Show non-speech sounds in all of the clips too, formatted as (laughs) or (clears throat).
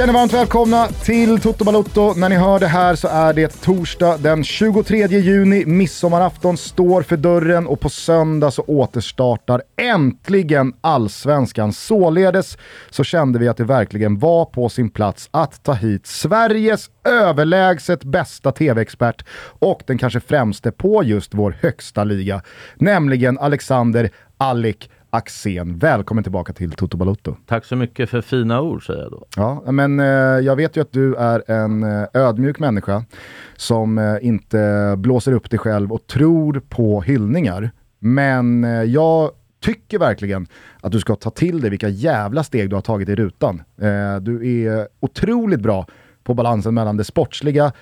Känner varmt välkomna till Toto Balotto. När ni hör det här så är det torsdag den 23 juni. Midsommarafton står för dörren och på söndag så återstartar äntligen allsvenskan. Således så kände vi att det verkligen var på sin plats att ta hit Sveriges överlägset bästa tv-expert och den kanske främste på just vår högsta liga, nämligen Alexander Alik. Axén. Välkommen tillbaka till Toto Balotto. Tack så mycket för fina ord säger jag då. Ja, men eh, jag vet ju att du är en eh, ödmjuk människa som eh, inte blåser upp dig själv och tror på hyllningar. Men eh, jag tycker verkligen att du ska ta till dig vilka jävla steg du har tagit i rutan. Eh, du är otroligt bra på balansen mellan det sportsliga,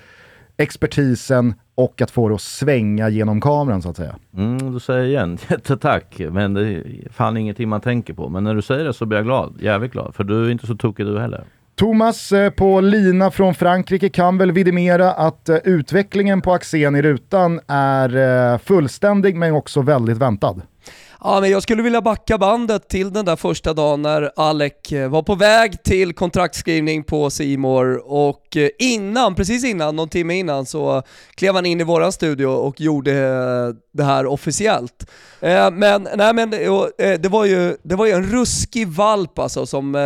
expertisen och att få det att svänga genom kameran så att säga. Mm, du säger igen, (laughs) jättetack. Men det är fan ingenting man tänker på. Men när du säger det så blir jag glad, jävligt glad. För du är inte så tokig du heller. Thomas eh, på lina från Frankrike kan väl vidimera att eh, utvecklingen på Axén i rutan är eh, fullständig men också väldigt väntad. Ja, men jag skulle vilja backa bandet till den där första dagen när Alec eh, var på väg till kontraktskrivning på Simor och eh, innan, precis innan, någon timme innan så klev han in i våran studio och gjorde eh, det här officiellt. Men nej men det var, ju, det var ju en ruskig valp alltså som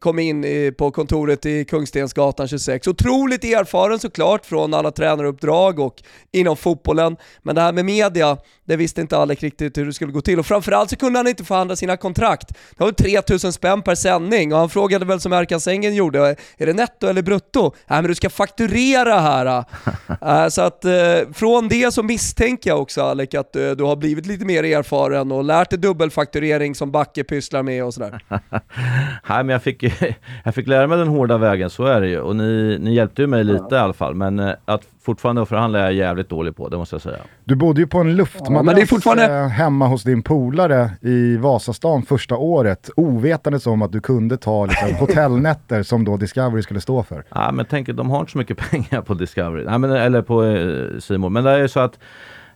kom in på kontoret i Kungstensgatan 26. Otroligt erfaren såklart från alla tränaruppdrag och inom fotbollen. Men det här med media, det visste inte Alec riktigt hur det skulle gå till och framförallt så kunde han inte förhandla sina kontrakt. Det var 3000 spänn per sändning och han frågade väl som Erkan Sängen gjorde, är det netto eller brutto? Nej men du ska fakturera här. (laughs) så att från det så misstänker jag också Alec att du har blivit lite mer erfaren och lärt dig dubbelfakturering som Backe pysslar med och sådär? (laughs) Nej, men jag fick, (laughs) jag fick lära mig den hårda vägen, så är det ju. Och ni, ni hjälpte ju mig lite ja. i alla fall. Men eh, att fortfarande förhandla är jag jävligt dålig på, det måste jag säga. Du bodde ju på en luftmadrass ja, fortfarande... Eh, hemma hos din polare i Vasastan första året, ovetandes om att du kunde ta liksom, (laughs) hotellnätter som då Discovery skulle stå för. Ja, men tänk, de har inte så mycket (laughs) pengar på Discovery, Nej, men, eller på eh, Simon. Men det är ju så att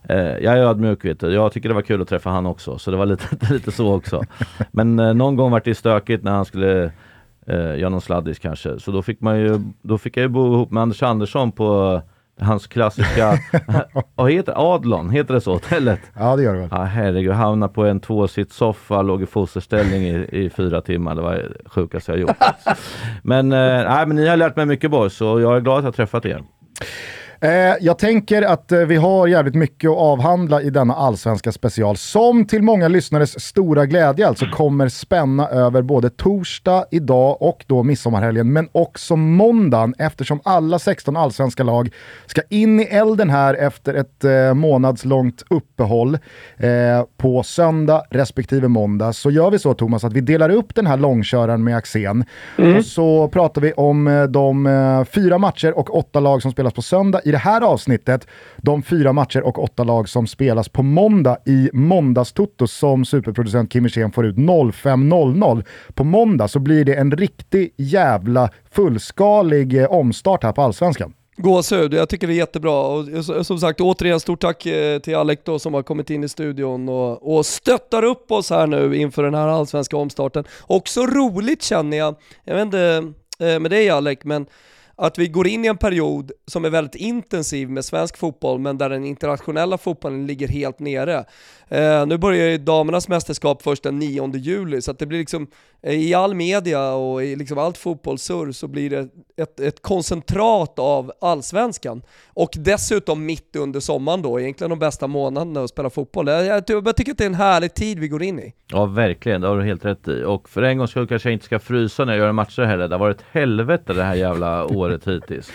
Eh, jag är ödmjuk vet du. Jag tycker det var kul att träffa han också, så det var lite, (laughs) lite så också. Men eh, någon gång var det stökigt när han skulle eh, göra någon sladdis kanske. Så då fick, man ju, då fick jag ju bo ihop med Anders Andersson på hans klassiska, (laughs) vad heter Adlon? Heter det så, hotellet? Ja det gör det väl. Ja herregud, hamna på en tvåsitssoffa, låg i fosterställning i, i fyra timmar. Det var det sjukaste jag gjort. (laughs) men, eh, nej, men ni har lärt mig mycket boys och jag är glad att jag träffat er. Eh, jag tänker att eh, vi har jävligt mycket att avhandla i denna allsvenska special som till många lyssnares stora glädje alltså kommer spänna över både torsdag, idag och då midsommarhelgen men också måndagen eftersom alla 16 allsvenska lag ska in i elden här efter ett eh, månadslångt uppehåll eh, på söndag respektive måndag. Så gör vi så Thomas att vi delar upp den här långköraren med Axén mm. och så pratar vi om eh, de eh, fyra matcher och åtta lag som spelas på söndag det här avsnittet de fyra matcher och åtta lag som spelas på måndag i Måndagstoto som superproducent Kim Hirsén får ut 05.00 på måndag så blir det en riktig jävla fullskalig eh, omstart här på Allsvenskan. Gåshud, jag tycker det är jättebra. Och som sagt, återigen stort tack eh, till Alec då som har kommit in i studion och, och stöttar upp oss här nu inför den här allsvenska omstarten. Också roligt känner jag, jag vet inte eh, med dig Alec, men att vi går in i en period som är väldigt intensiv med svensk fotboll, men där den internationella fotbollen ligger helt nere. Eh, nu börjar ju damernas mästerskap först den 9 juli, så att det blir liksom, eh, i all media och i liksom allt fotbollssurr så blir det ett, ett koncentrat av allsvenskan. Och dessutom mitt under sommaren då, egentligen de bästa månaderna att spela fotboll. Jag, jag, jag tycker att det är en härlig tid vi går in i. Ja, verkligen. Det har du helt rätt i. Och för en gångs skull kanske jag inte ska frysa när jag gör matcher heller. Det har varit helvete det här jävla (laughs) året hittills.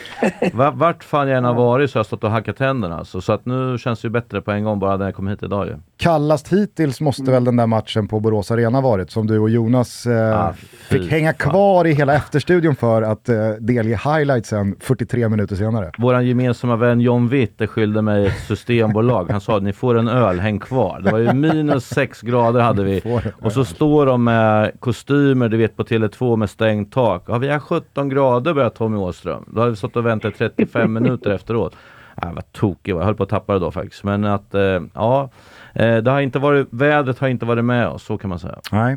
Vart fan jag än har varit så har jag stått och hackat tänderna. Så, så att nu känns det ju bättre på en gång bara när jag kom hit idag ju kallast hittills måste mm. väl den där matchen på Borås Arena varit, som du och Jonas eh, ah, fick hänga kvar i hela efterstudion för att eh, delge highlightsen 43 minuter senare. Vår gemensamma vän John Witt skyllde mig ett systembolag. Han sa att ni får en öl, häng kvar. Det var ju minus 6 grader hade vi. Och så står de med kostymer, du vet på Tele2 med stängt tak. Ja, vi har 17 grader börjar Tommy Hellström. Då hade vi stått och väntat 35 minuter efteråt. Äh, jag var tokig, jag höll på att tappa det då faktiskt. Men att, eh, ja, Eh, det har inte varit, vädret har inte varit med oss, så kan man säga. Nej.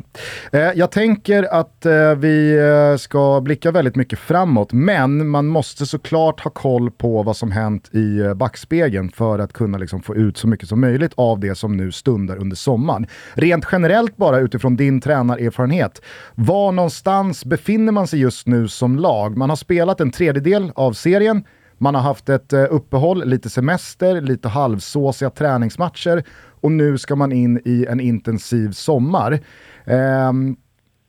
Eh, jag tänker att eh, vi eh, ska blicka väldigt mycket framåt, men man måste såklart ha koll på vad som hänt i eh, backspegeln för att kunna liksom, få ut så mycket som möjligt av det som nu stundar under sommaren. Rent generellt bara utifrån din tränarerfarenhet, var någonstans befinner man sig just nu som lag? Man har spelat en tredjedel av serien, man har haft ett eh, uppehåll, lite semester, lite halvsåsiga träningsmatcher och nu ska man in i en intensiv sommar. Eh,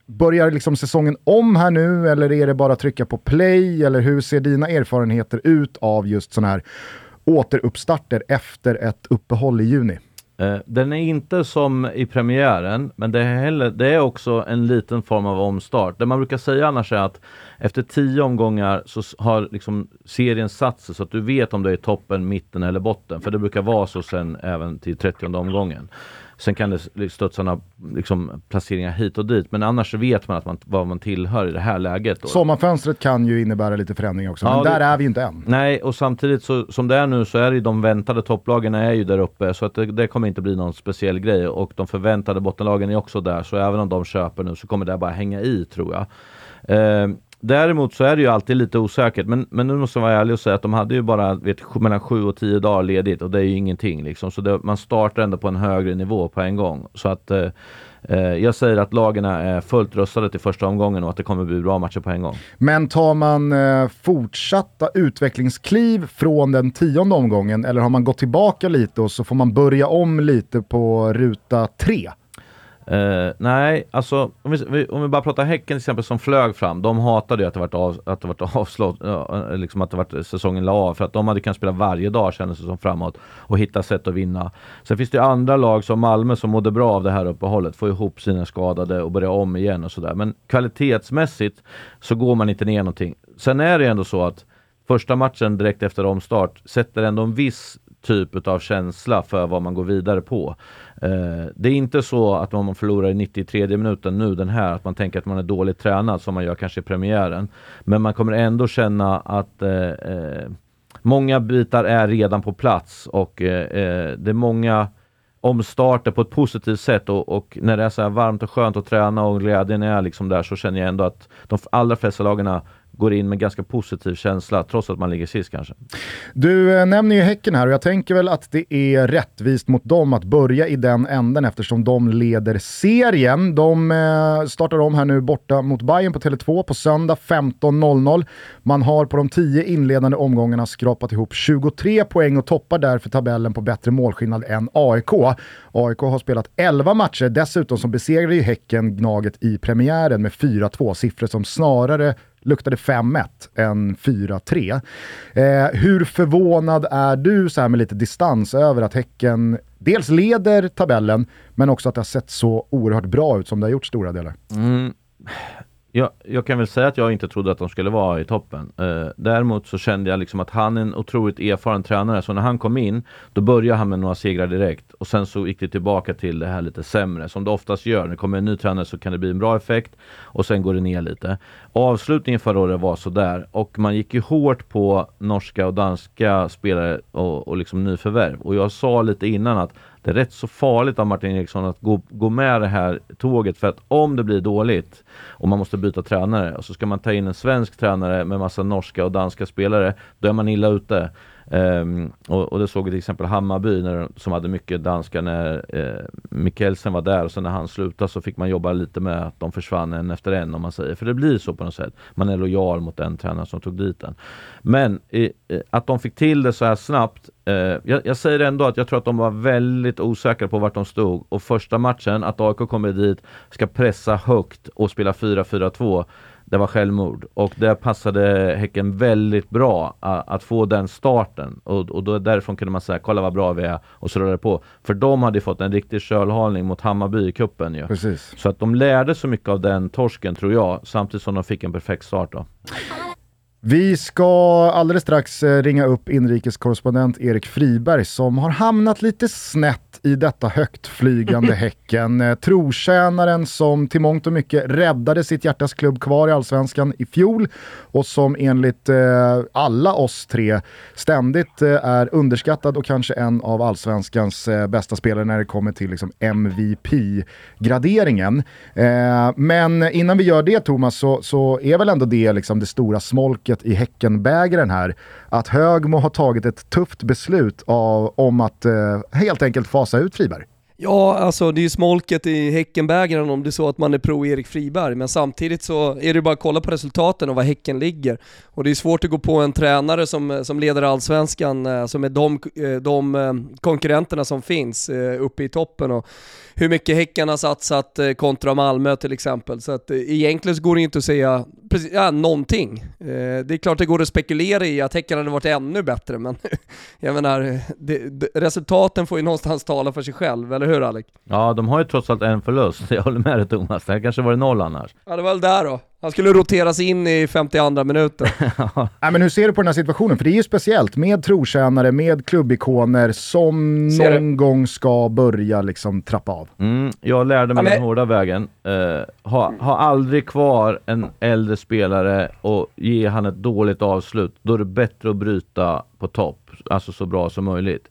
börjar liksom säsongen om här nu eller är det bara att trycka på play eller hur ser dina erfarenheter ut av just sådana här återuppstarter efter ett uppehåll i juni? Eh, den är inte som i premiären, men det är, heller, det är också en liten form av omstart. Det man brukar säga annars är att efter tio omgångar så har liksom serien satt sig så att du vet om du är i toppen, mitten eller botten. För det brukar vara så sen även till 30 omgången. Sen kan det studsa liksom, placeringar hit och dit, men annars vet man, att man vad man tillhör i det här läget. Då. Sommarfönstret kan ju innebära lite förändringar också, ja, men där det, är vi inte än. Nej, och samtidigt så, som det är nu så är det ju de väntade topplagen är ju där uppe, så att det, det, kommer inte bli någon speciell grej. Och de förväntade bottenlagen är också där, så även om de köper nu så kommer det bara hänga i tror jag. Eh, Däremot så är det ju alltid lite osäkert, men, men nu måste jag vara ärlig och säga att de hade ju bara vet, mellan 7 och 10 dagar ledigt och det är ju ingenting. Liksom. Så det, man startar ändå på en högre nivå på en gång. Så att eh, eh jag säger att lagen är fullt rustade till första omgången och att det kommer bli bra matcher på en gång. Men tar man eh, fortsatta utvecklingskliv från den tionde omgången eller har man gått tillbaka lite och så får man börja om lite på ruta tre? Uh, nej, alltså om vi, om vi, bara pratar Häcken till exempel som flög fram. De hatade ju att det varit, av, att det varit avslått, uh, liksom att det varit eh, säsongen la av. För att de hade kunnat spela varje dag kändes det som framåt och hitta sätt att vinna. Sen finns det ju andra lag som Malmö som mådde bra av det här uppehållet. Få ihop sina skadade och börja om igen och sådär. Men kvalitetsmässigt så går man inte ner någonting. Sen är det ju ändå så att första matchen direkt efter omstart sätter ändå en viss typ av känsla för vad man går vidare på. Eh, det är inte så att om man förlorar i 93 minuten nu den här, att man tänker att man är dåligt tränad som man gör kanske i premiären. Men man kommer ändå känna att eh, eh många bitar är redan på plats och eh, eh, det är många omstarter på ett positivt sätt och, och, när det är så här varmt och skönt att träna och glädjen är liksom där så känner jag ändå att de allra flesta lagarna går in med ganska positiv känsla trots att man ligger sist kanske. Du äh, nämner ju Häcken här och jag tänker väl att det är rättvist mot dem att börja i den änden eftersom de leder serien. De äh, startar om här nu borta mot Bayern på Tele2 på söndag 15.00. Man har på de tio inledande omgångarna skrapat ihop 23 poäng och toppar därför tabellen på bättre målskillnad än AIK. AIK har spelat 11 matcher, dessutom som besegrade ju Häcken Gnaget i premiären med 4-2, siffror som snarare luktade 5-1 än 4-3. Eh, hur förvånad är du så här med lite distans över att Häcken dels leder tabellen, men också att det har sett så oerhört bra ut som det har gjort stora delar? Mm. Jag, jag, kan väl säga att jag inte trodde att de skulle vara i toppen. Eh, däremot så kände jag liksom att han är en otroligt erfaren tränare, så när han kom in, då började han med några segrar direkt. Och sen så gick det tillbaka till det här lite sämre, som det oftast gör. När det kommer en ny tränare så kan det bli en bra effekt och sen går det ner lite. Avslutningen förra året var sådär och man gick ju hårt på norska och danska spelare och, och liksom nyförvärv. Och jag sa lite innan att det är rätt så farligt av Martin Eriksson att gå, gå med det här tåget för att om det blir dåligt och man måste byta tränare och så ska man ta in en svensk tränare med massa norska och danska spelare, då är man illa ute. Um, och, och, det såg vi till exempel Hammarby när, som hade mycket danskar när eh, Mikkelsen var där och sen när han slutade så fick man jobba lite med att de försvann en efter en om man säger. För det blir så på något sätt. Man är lojal mot den tränaren som tog dit den. Men i, att de fick till det så här snabbt. Eh, jag, jag, säger ändå att jag tror att de var väldigt osäkra på vart de stod och första matchen, att AIK kommer dit, ska pressa högt och spela 4-4-2 det var självmord och det passade Häcken väldigt bra att få den starten och, och då därifrån kunde man säga kolla vad bra vi är och så det på. För de hade fått en riktig kölhalning mot Hammarby i kuppen ju. Precis. Så att de lärde så mycket av den torsken tror jag samtidigt som de fick en perfekt start då. Vi ska alldeles strax eh, ringa upp inrikeskorrespondent Erik Friberg som har hamnat lite snett i detta högtflygande (laughs) Häcken. Eh, trotjänaren som till mångt och mycket räddade sitt hjärtas klubb kvar i allsvenskan i fjol och som enligt eh, alla oss tre ständigt eh, är underskattad och kanske en av allsvenskans eh, bästa spelare när det kommer till liksom, MVP-graderingen. Eh, men innan vi gör det Thomas så, så är väl ändå det liksom, det stora smolket i Häckenbägaren här att Högmo har tagit ett tufft beslut av, om att eh, helt enkelt fasa ut Friberg. Ja, alltså det är ju smolket i Häckenbägaren om det är så att man är pro Erik Friberg, men samtidigt så är det bara att kolla på resultaten och var Häcken ligger. Och det är svårt att gå på en tränare som, eh, som leder allsvenskan, eh, som är de, eh, de konkurrenterna som finns uppe i toppen. Och hur mycket Häcken har satsat kontra Malmö till exempel. Så att egentligen så går det inte att säga precis, ja, någonting. Det är klart det går att spekulera i att Häcken hade varit ännu bättre, men (laughs) jag menar, det, resultaten får ju någonstans tala för sig själv, eller hur Alec? Ja, de har ju trots allt en förlust. Jag håller med dig Thomas. Det här kanske varit noll annars. Ja, det var väl där då. Han skulle roteras in i 52 minuten. (laughs) Nej, men hur ser du på den här situationen? För det är ju speciellt med trotjänare, med klubbikoner som ser någon det. gång ska börja liksom trappa av. Mm, jag lärde mig ja, men... den hårda vägen. Uh, ha, ha aldrig kvar en äldre spelare och ge han ett dåligt avslut. Då är det bättre att bryta på topp, alltså så bra som möjligt.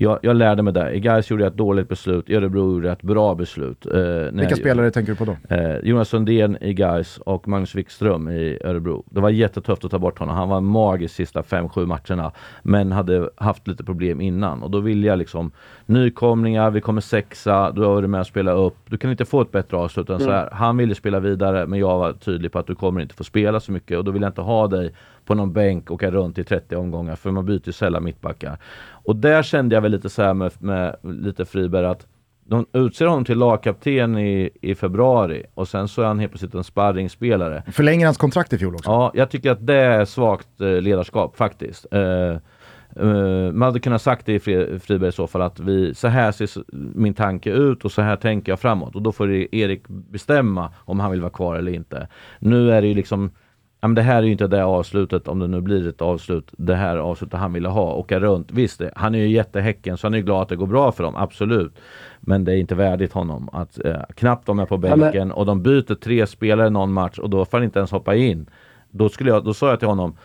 Jag, jag lärde mig där. I Gais gjorde jag ett dåligt beslut, i Örebro gjorde jag ett bra beslut. Eh, Vilka jag, spelare tänker du på då? Eh, Jonas Sundén i Gais och Magnus Wikström i Örebro. Det var jättetufft att ta bort honom. Han var magisk sista 5-7 matcherna, men hade haft lite problem innan. Och då vill jag liksom, nykomlingar, vi kommer sexa, du har varit med och spela upp. Du kan inte få ett bättre avslut än mm. så här. Han ville spela vidare, men jag var tydlig på att du kommer inte få spela så mycket och då vill jag inte ha dig på någon bänk och åka runt i 30 omgångar för man byter sällan mittbackar. Och där kände jag väl lite så med, med lite Friberg att de utser honom till lagkapten i, i februari och sen så är han helt plötsligt en sparringspelare. Förlänger hans kontrakt i fjol också? Ja, jag tycker att det är svagt eh, ledarskap faktiskt. Eh, Uh, man hade kunnat sagt det i Friberg i så fall att vi, så här ser min tanke ut och så här tänker jag framåt och då får Erik bestämma om han vill vara kvar eller inte. Nu är det ju liksom men det här är ju inte det avslutet, om det nu blir ett avslut, det här avslutet han ville ha, åka runt. Visst, han är ju jättehäcken så han är glad att det går bra för dem, absolut. Men det är inte värdigt honom att eh, knappt de är på bänken och de byter tre spelare någon match och då får han inte ens hoppa in. Då, skulle jag, då sa jag till honom,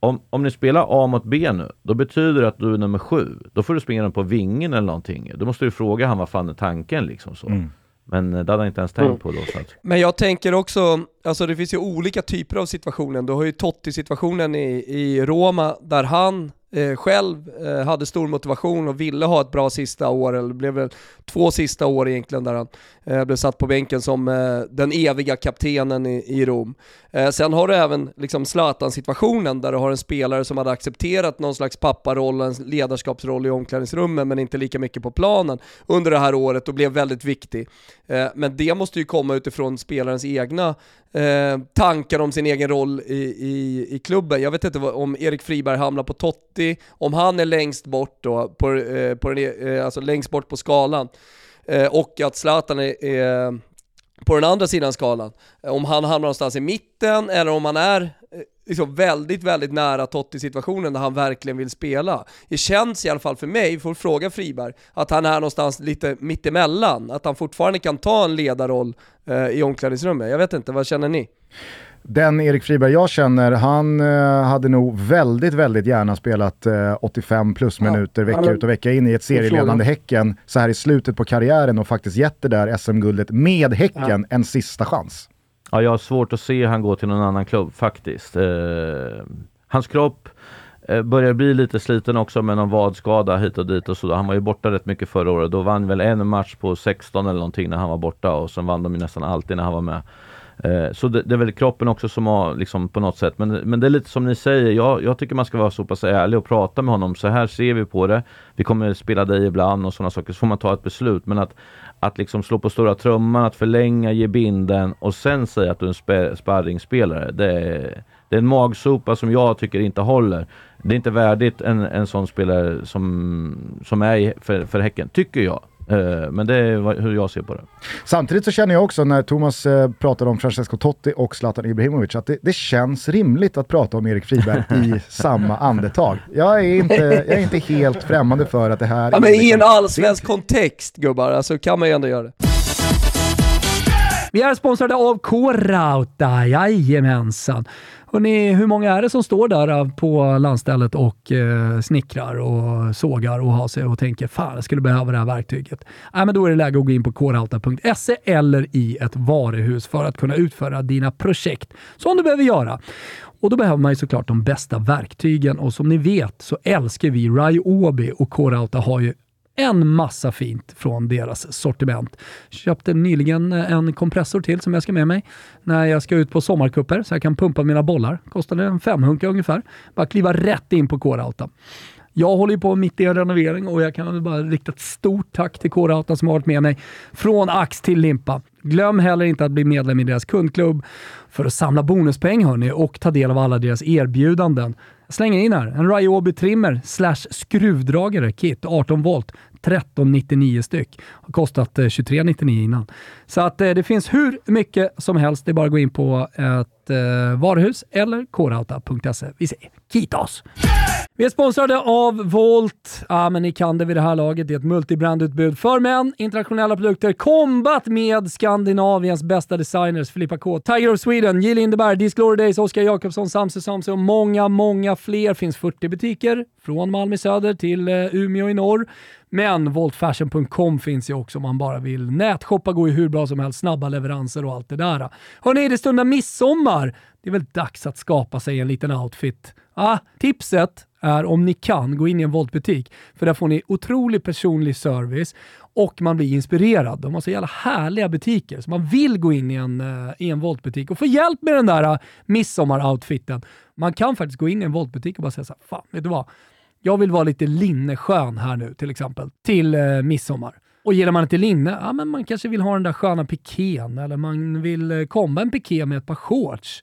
om, om ni spelar A mot B nu, då betyder det att du är nummer sju. Då får du springa den på vingen eller någonting. Då måste du fråga han vad fan är tanken liksom så. Mm. Men eh, det hade han inte ens tänkt mm. på då. Så att... Men jag tänker också, alltså det finns ju olika typer av situationer. Du har ju Totti-situationen i, i Roma där han eh, själv eh, hade stor motivation och ville ha ett bra sista år, eller det blev väl två sista år egentligen där han eh, blev satt på bänken som eh, den eviga kaptenen i, i Rom. Eh, sen har du även liksom Zlatan-situationen där du har en spelare som hade accepterat någon slags papparoll, en ledarskapsroll i omklädningsrummet men inte lika mycket på planen under det här året och blev väldigt viktig. Eh, men det måste ju komma utifrån spelarens egna eh, tankar om sin egen roll i, i, i klubben. Jag vet inte om Erik Friberg hamnar på Totti, om han är längst bort då, på, eh, på den, e, eh, alltså längst bort på skalan. Eh, och att Zlatan är, är på den andra sidan skalan. Eh, om han hamnar någonstans i mitten eller om han är eh, liksom väldigt, väldigt nära Totti-situationen där han verkligen vill spela. Det känns i alla fall för mig, får fråga Friberg, att han är någonstans lite mittemellan. Att han fortfarande kan ta en ledarroll eh, i omklädningsrummet. Jag vet inte, vad känner ni? Den Erik Friberg jag känner, han eh, hade nog väldigt, väldigt gärna spelat eh, 85 plus minuter ja, vecka ut och vecka in i ett serieledande Häcken så här i slutet på karriären och faktiskt gett det där SM-guldet med Häcken ja. en sista chans. Ja, jag har svårt att se han gå till någon annan klubb faktiskt. Eh, hans kropp eh, börjar bli lite sliten också med någon vadskada hit och dit och så. Han var ju borta rätt mycket förra året. Då vann väl en match på 16 eller någonting när han var borta och sen vann de ju nästan alltid när han var med. Eh, så det, det, är väl kroppen också som har liksom på något sätt. Men, men det är lite som ni säger, jag, jag tycker man ska vara så pass ärlig och prata med honom. Så här ser vi på det. Vi kommer spela dig ibland och sådana saker. Så får man ta ett beslut. Men att, att liksom slå på stora trumman, att förlänga, ge binden och sen säga att du är en sparringspelare. Det är, det är en magsopa som jag tycker inte håller. Det är inte värdigt en, en sån spelare som, som är för, för Häcken, tycker jag. Eh, men det är hur jag ser på det. Samtidigt så känner jag också när Thomas eh, pratar om Francesco Totti och Zlatan Ibrahimovic att det, det känns rimligt att prata om Erik Friberg i (laughs) samma andetag. Jag är, inte, jag är inte helt främmande för att det här Ja, är men i en allsvensk kontext gubbar, alltså kan man ju ändå göra det. Vi är sponsrade av K-Rauta, jajamensan. Hörrni, hur många är det som står där eh, på landstället och eh, snickrar och sågar och har sig och tänker fan jag skulle behöva det här verktyget. Äh, men då är det läge att gå in på krauta.se eller i ett varuhus för att kunna utföra dina projekt som du behöver göra. Och då behöver man ju såklart de bästa verktygen och som ni vet så älskar vi Ryobi och Korauta har ju en massa fint från deras sortiment. Köpte nyligen eh, en kompressor till som jag ska med mig när jag ska ut på sommarkupper så jag kan pumpa mina bollar. Kostade en femhunka ungefär. Bara kliva rätt in på K-Rauta. Jag håller ju på mitt i en renovering och jag kan bara rikta ett stort tack till K-Rauta som har varit med mig från ax till limpa. Glöm heller inte att bli medlem i deras kundklubb för att samla bonuspeng hörni och ta del av alla deras erbjudanden. Jag slänger in här en Ryobi trimmer slash skruvdragare kit 18 volt 1399 styck. Har kostat eh, 2399 innan. Så att eh, det finns hur mycket som helst. Det är bara att gå in på ett eh, varuhus eller korauta.se. Vi säger kitos! Vi är sponsrade av Volt. Ja, men ni kan det vid det här laget. Det är ett multibrandutbud för män, internationella produkter, kombat med Skandinaviens bästa designers, Filippa K, Tiger of Sweden, Jill Lindeberg, Disclore Days, Oskar Jakobsson, Samse Samse och många, många fler. Finns 40 butiker från Malmö i söder till eh, Umeå i norr. Men voltfashion.com finns ju också om man bara vill nätshoppa, gå i hur bra som helst, snabba leveranser och allt det där. Hörrni, det stundar midsommar. Det är väl dags att skapa sig en liten outfit. Ah, tipset är om ni kan gå in i en Voltbutik. för där får ni otrolig personlig service och man blir inspirerad. De har så jävla härliga butiker, så man vill gå in i en, eh, i en voltbutik och få hjälp med den där uh, midsommar-outfiten. Man kan faktiskt gå in i en Voltbutik och bara säga så här, fan, vet du vad? Jag vill vara lite linneskön här nu till exempel, till eh, midsommar. Och gillar man inte linne, ja men man kanske vill ha den där sköna pikén eller man vill eh, komma en piké med ett par shorts.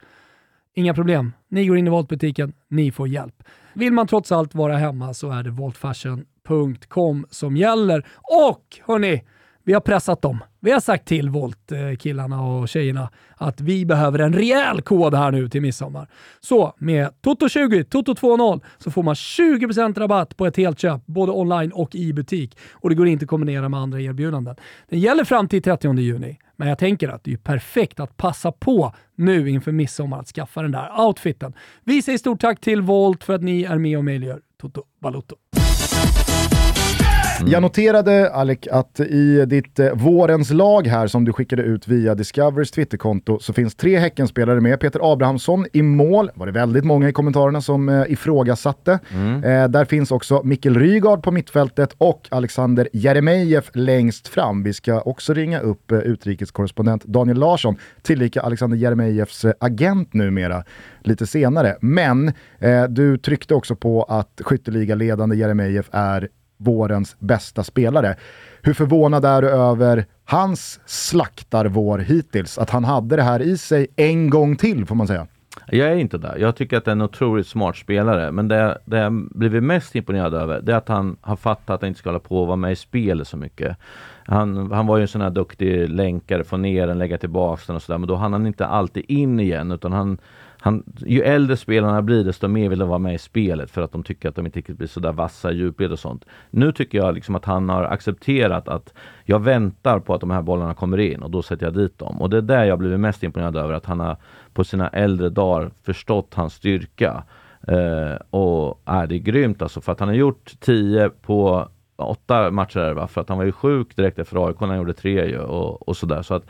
Inga problem. Ni går in i Voltbutiken, ni får hjälp. Vill man trots allt vara hemma så är det voltfashion.com som gäller. Och hörni, vi har pressat dem. Vi har sagt till Volt-killarna och tjejerna att vi behöver en rejäl kod här nu till midsommar. Så med Toto20, Toto20 så får man 20% rabatt på ett helt köp, både online och i butik. Och det går inte att kombinera med andra erbjudanden. Den gäller fram till 30 juni, men jag tänker att det är perfekt att passa på nu inför midsommar att skaffa den där outfiten. Vi säger stort tack till Volt för att ni är med och möjliggör Toto Balotto. Jag noterade, Alec, att i ditt eh, vårens lag här som du skickade ut via Discoverys Twitterkonto så finns tre Häckenspelare med. Peter Abrahamsson i mål, var det väldigt många i kommentarerna som eh, ifrågasatte. Eh, där finns också Mikkel Rygaard på mittfältet och Alexander Jeremejeff längst fram. Vi ska också ringa upp eh, utrikeskorrespondent Daniel Larsson, tillika Alexander Jeremejeffs eh, agent numera, lite senare. Men eh, du tryckte också på att skytteligaledande Jeremejeff är vårens bästa spelare. Hur förvånad är du över hans slaktarvår hittills? Att han hade det här i sig en gång till får man säga. Jag är inte där. Jag tycker att det är en otroligt smart spelare. Men det, det jag blivit mest imponerad över det är att han har fattat att han inte ska hålla på och vara med i spelet så mycket. Han, han var ju en sån här duktig länkare, få ner den, lägga tillbaka den och sådär. Men då hann han inte alltid in igen utan han han, ju äldre spelarna blir desto mer vill de vara med i spelet för att de tycker att de inte riktigt blir sådär vassa i djupled och sånt. Nu tycker jag liksom att han har accepterat att jag väntar på att de här bollarna kommer in och då sätter jag dit dem. Och det är där jag blivit mest imponerad över att han har på sina äldre dagar förstått hans styrka. Eh, och äh, det är grymt alltså för att han har gjort 10 på åtta matcher där, va? för att han var ju sjuk direkt efter AIK när han gjorde tre ju och, och sådär. Så att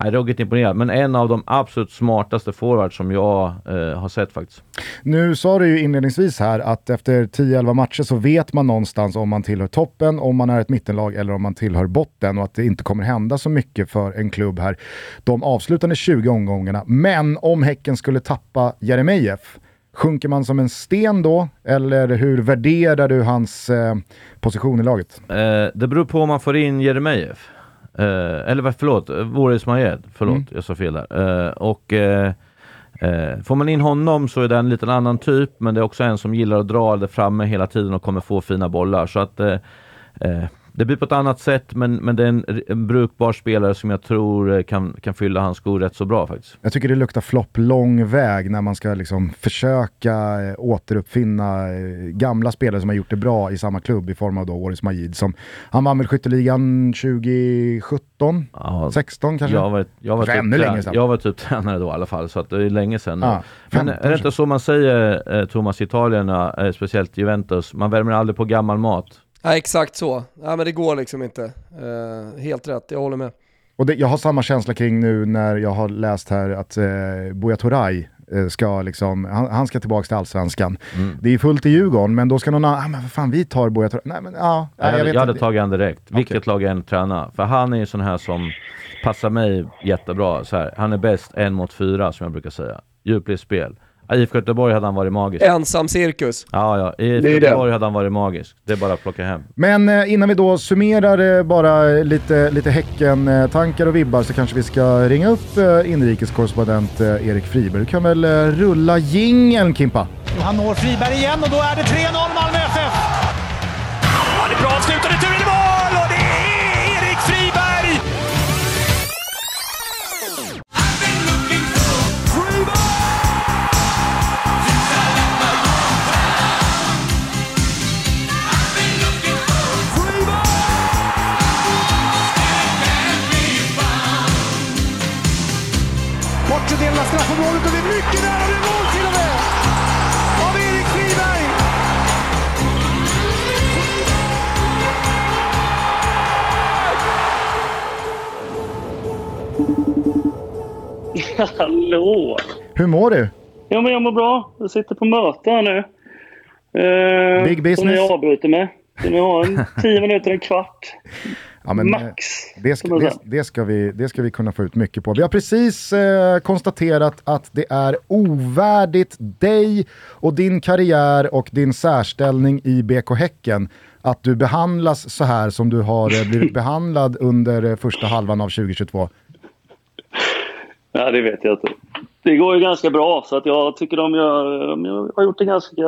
Nej, ruggigt imponerad, men en av de absolut smartaste forwards som jag eh, har sett faktiskt. Nu sa du ju inledningsvis här att efter 10-11 matcher så vet man någonstans om man tillhör toppen, om man är ett mittenlag eller om man tillhör botten och att det inte kommer hända så mycket för en klubb här de avslutande 20 omgångarna. Men om Häcken skulle tappa Jeremejeff, sjunker man som en sten då? Eller hur värderar du hans eh, position i laget? Eh, det beror på om man får in Jeremejeff. Eh, eller förlåt, Voris Majed. Förlåt, Mm. jag sa fel där. Eh, och eh, eh, får man in honom så är det en liten annan typ, men det är också en som gillar att dra det framme hela tiden och kommer få fina bollar. Så att eh, Det blir på ett annat sätt, men, men det är en, en brukbar spelare som jag tror eh, kan, kan fylla hans skor rätt så bra faktiskt. Jag tycker det luktar flopp lång väg när man ska liksom försöka eh, återuppfinna eh, gamla spelare som har gjort det bra i samma klubb i form av då Oris Majid. Som, han vann väl skytteligan 2017? Ja, 16 kanske? Jag var, jag, var Kanske typ längre sedan. jag var typ (laughs) tränare då i alla fall, så att det är länge sedan. Ja, Men 15 är det inte så man säger, Thomas, Italierna, eh, speciellt Juventus, man värmer aldrig på gammal mat. Ja, exakt så. Ja, men det går liksom inte. Eh, helt rätt, jag håller med. Och det, jag har samma känsla kring nu när jag har läst här att eh, Buya Turay eh, ska liksom, han, han ska tillbaka till allsvenskan. Mm. Det är fullt i Djurgården, men då ska någon annan, ah, men vad fan vi tar Buya Turay. Nej men ja, Jag, jag, hade, vet jag hade inte. tagit han direkt, vilket lag jag än tränar. För han är ju sån här som passar mig jättebra. Så här, han är bäst en mot fyra, som jag brukar säga. Djupledsspel. I IFK Göteborg hade han varit magisk. Ensam cirkus. Ja, ja. I IFK Det är det. Göteborg hade han varit magisk. Det är bara att plocka hem. Men eh, innan vi då summerar eh, bara lite, lite Häcken-tankar och vibbar så kanske vi ska ringa upp eh, inrikeskorrespondent Erik Friberg. Du kan väl rulla jingeln Kimpa? Han når Friberg igen och då är det 3-0 Malmö FF. Straffområdet och det är mycket nära, det är mål till och med! Av Erik Friberg! (laughs) Hallå! Hur mår du? Ja, men jag mår bra. Jag sitter på möte här nu. Eh, Big business. Som ni avbryter med. Så ni har en tio minuter, en kvart. Ja, men, eh, Max. Det ska, det, det, ska vi, det ska vi kunna få ut mycket på. Vi har precis eh, konstaterat att det är ovärdigt dig och din karriär och din särställning i BK Häcken att du behandlas så här som du har eh, blivit (laughs) behandlad under eh, första halvan av 2022. Ja, det vet jag inte. Det går ju ganska bra, så att jag tycker de, gör, de har gjort det ganska,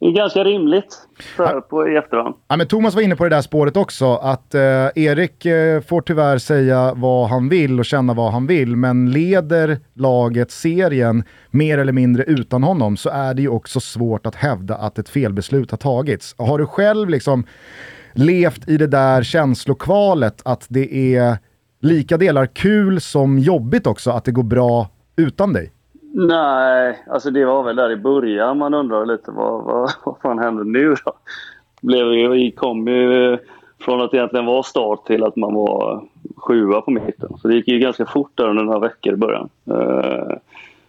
är ganska rimligt så här på, i efterhand. Ja, men Thomas var inne på det där spåret också, att eh, Erik eh, får tyvärr säga vad han vill och känna vad han vill, men leder laget serien mer eller mindre utan honom så är det ju också svårt att hävda att ett felbeslut har tagits. Har du själv liksom levt i det där känslokvalet att det är lika delar kul som jobbigt också att det går bra utan dig? Nej, alltså det var väl där i början man undrade lite vad, vad, (laughs) vad fan hände nu då? Blev ju, vi kom ju från att egentligen vara start till att man var sjua på mitten. Så det gick ju ganska fort där under några veckor i början. Eh,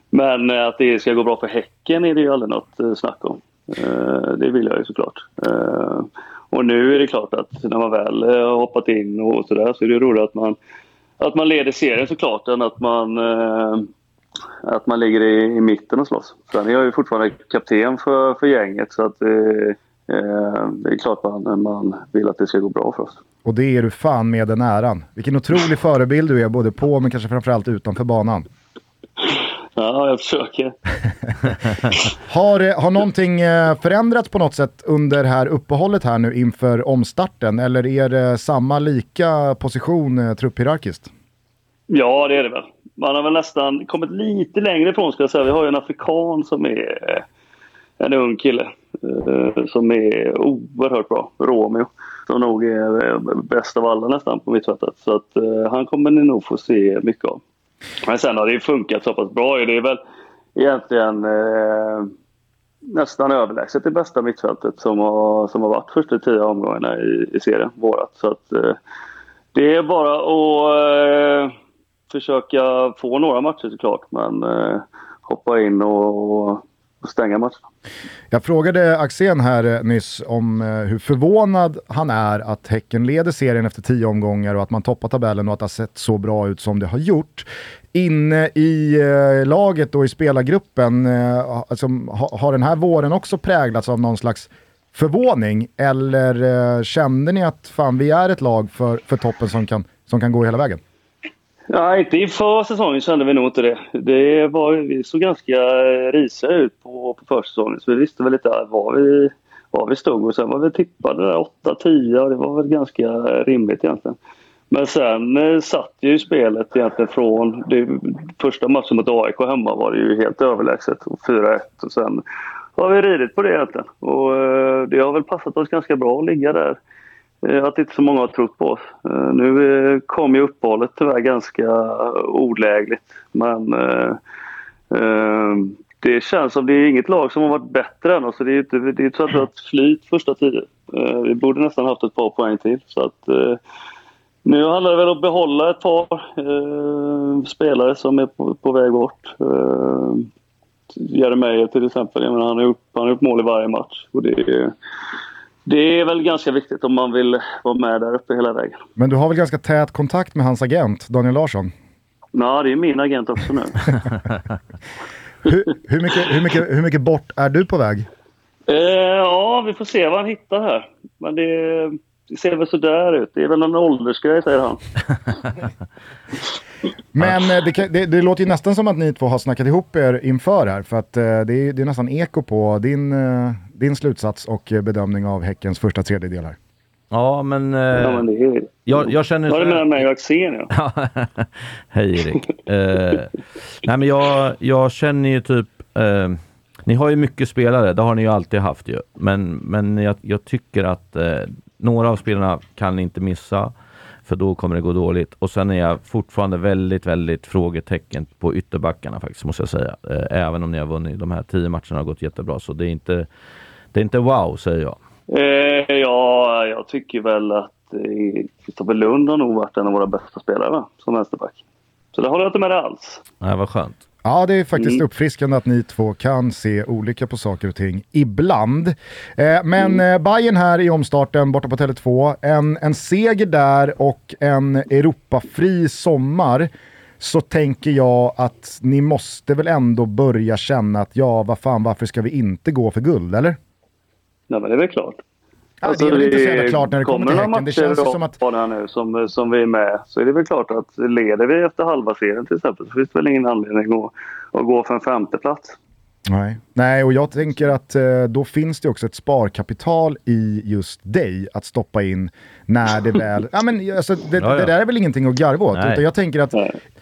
men att det ska gå bra för Häcken är det ju aldrig något eh, snack om. Eh, det vill jag ju såklart. Och nu är det klart att när man väl har hoppat in och sådär så är det roligt att man, att man leder serien såklart än att man att man ligger i, i mitten och slåss. Sen är jag ju fortfarande kapten för, för gänget så att eh, eh, det är klart man, man vill att det ska gå bra för oss. Och det är du fan med den äran. Vilken otrolig förebild du är, både på men kanske framförallt utanför banan. Ja, jag försöker. (laughs) Har, eh, har någonting eh, förändrats på något sätt under här uppehållet här nu inför omstarten? Eller är det samma lika position trupphierarkiskt? Ja, det är det väl. Man har väl nästan kommit lite längre ifrån ska jag säga. Vi har ju en afrikan som är eh, en ung kille eh, som är oerhört bra. Romeo. Som nog är eh, bäst av alla nästan på mittfältet. Så att han kommer ni nog få se mycket av. Men sen har det ju funkat så pass bra. Det är väl egentligen eh, nästan överlägset det bästa mittfältet som har, som har varit första tio omgångarna i, i serien, vårat. Så att eh, det är bara att eh, försöka få några matcher såklart, men eh, hoppa in och, och stänga matcherna. Jag frågade Axén här eh, nyss om eh, hur förvånad han är att Häcken leder serien efter tio omgångar och att man toppar tabellen och att det har sett så bra ut som det har gjort. Inne i eh, laget och i spelargruppen, eh, alltså, ha, har den här våren också präglats av någon slags förvåning? Eller eh, kände ni att fan, vi är ett lag för, för toppen som kan, som kan gå hela vägen? Ja, inte inför säsongen kände vi nog inte det. det var, vi såg ganska eh, risiga ut på, på försäsongen så vi visste väl lite var vi, var vi stod. Och sen var vi tippade där 8-10 och det var väl ganska rimligt egentligen. Men sen eh, satt ju spelet egentligen från det, första matchen mot AIK hemma var det ju helt överlägset. 4-1 och sen har vi ridit på det egentligen. Och eh, det har väl passat oss ganska bra att ligga där. Eh, att inte så många har trott på oss. Eh, nu eh, kom ju uppehållet tyvärr ganska olägligt. Men det känns som det är inget lag som har varit bättre än oss. Det är inte, det är inte så att vi har ett flyt första tiden. Vi borde nästan haft ett par poäng till. Så att, nu handlar det väl om att behålla ett par eh, spelare som är på, på väg bort. Eh, Jeremejeff till exempel. Jag menar, han har gjort, han har gjort mål i varje match. Och det, är- det är väl ganska viktigt om man vill vara med där uppe hela vägen. Men du har väl ganska tät kontakt med hans agent, Daniel Larsson? Ja, det är min agent också nu. (laughs) Hur, hur, mycket, hur, mycket, hur mycket bort är du på väg? Eh, ja, vi får se vad han hittar här. Men det, det ser väl sådär ut. Det är väl en åldersgrej, säger han. (laughs) Men eh, det, det, det låter ju nästan som att ni två har snackat ihop er inför här. För att eh, det, är, det är nästan eko på din, eh, din slutsats och eh, bedömning av Häckens första tredjedelar. Ja, men... Eh, Ja, men det är... jag, jag känner... Vad är så det med mig och Axén? Ja. Hej Erik. Eh, nej men jag, jag känner ju typ, eh, ni har ju mycket spelare, det har ni ju alltid haft ju. Men, men jag, jag tycker att eh, några av spelarna kan ni inte missa, för då kommer det gå dåligt. Och sen är jag fortfarande väldigt, väldigt frågetecken på ytterbackarna faktiskt, måste jag säga. Eh, även om ni har vunnit de här tio matcherna har gått jättebra, så det är inte, det är inte wow, säger jag. Eh, ja, jag tycker väl att eh, Kristoffer Lund har nog varit en av våra bästa spelare va? som vänsterback. Så det håller jag inte med dig alls. Nej, vad skönt. Ja, det är faktiskt Mm. uppfriskande att ni två kan se olika på saker och ting ibland. Eh, men eh, Bayern här i omstarten borta på Tele2, en, en seger där och en Europafri sommar så tänker jag att ni måste väl ändå börja känna att ja, vad fan, varför ska vi inte gå för guld, eller? Ja, men det är väl klart. Ja, det är väl inte så jävla klart när det kommer till några Häcken. Det känns som att... här nu som, som vi är med så är det väl klart att leder vi efter halva serien till exempel så finns det väl ingen anledning att, att gå för en femteplats. Nej. Nej, och jag tänker att eh, då finns det också ett sparkapital i just dig att stoppa in när det väl... ja, men, alltså, det, Ja, ja. det där är väl ingenting att garva åt, Nej. utan jag tänker att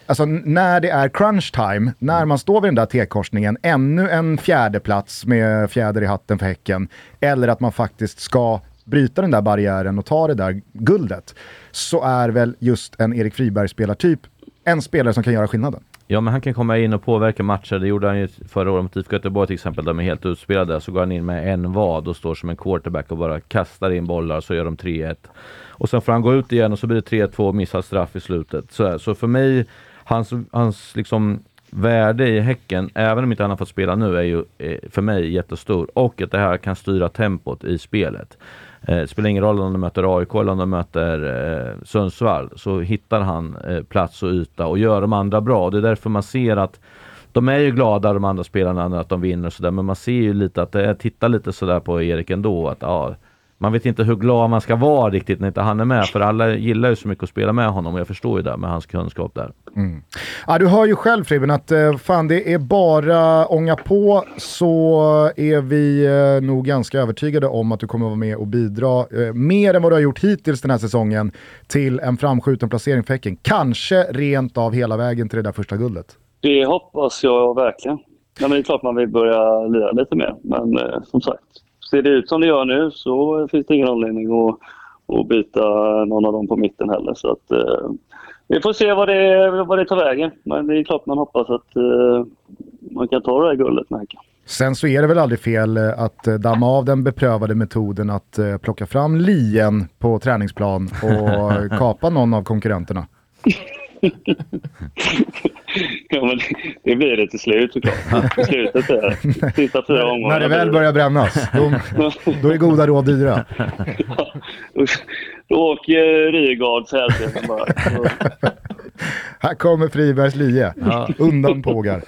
alltså, när det är crunch time, när man står vid den där T-korsningen, ännu en fjärde plats med fjäder i hatten för Häcken, eller att man faktiskt ska bryta den där barriären och ta det där guldet, så är väl just en Erik Friberg-spelartyp en spelare som kan göra skillnaden. Ja men han kan komma in och påverka matcher. Det gjorde han ju förra året mot IFK Göteborg till exempel. De är helt utspelade. Så går han in med en vad och står som en quarterback och bara kastar in bollar så gör de 3-1. Och sen får han gå ut igen och så blir det 3-2 och missar straff i slutet. Så, så för mig, hans, hans liksom värde i Häcken, även om inte han har fått spela nu, är ju eh, för mig jättestor. Och att det här kan styra tempot i spelet. Det spelar ingen roll om de möter AIK eller om de möter eh, Sundsvall, så hittar han eh, plats och yta och gör de andra bra. Det är därför man ser att de är ju glada de andra spelarna att de vinner och sådär, men man ser ju lite att det tittar lite sådär på Erik ändå. Att, ja, man vet inte hur glad man ska vara riktigt när inte han är med, för alla gillar ju så mycket att spela med honom och jag förstår ju det med hans kunskap där. Ja, du hör ju själv Fribben att eh, fan det är bara ånga på så är vi eh, nog ganska övertygade om att du kommer att vara med och bidra eh, mer än vad du har gjort hittills den här säsongen till en framskjuten placering för Häcken. Kanske rent av hela vägen till det där första guldet. Det hoppas jag verkligen. Nej, men det är klart man vill börja lira lite mer. Men eh, som sagt, ser det ut som det gör nu så finns det ingen anledning att, att byta någon av dem på mitten heller. Så att, eh, vi får se vad det, vad det tar vägen. Men det är klart man hoppas att eh, man kan ta det här guldet med. Sen så är det väl aldrig fel eh, att eh, damma av den beprövade metoden att eh, plocka fram lien på träningsplan och (laughs) kapa någon av konkurrenterna. (laughs) Ja, men det blir det till slut såklart. Till slutet där. Sista fyra omgångarna. När det väl börjar brännas, då, då är goda råd dyra. (laughs) Då, då åker Rygaard till Hälsingland (laughs) bara. Här kommer Fribergs lie. Ja. Undan pågar.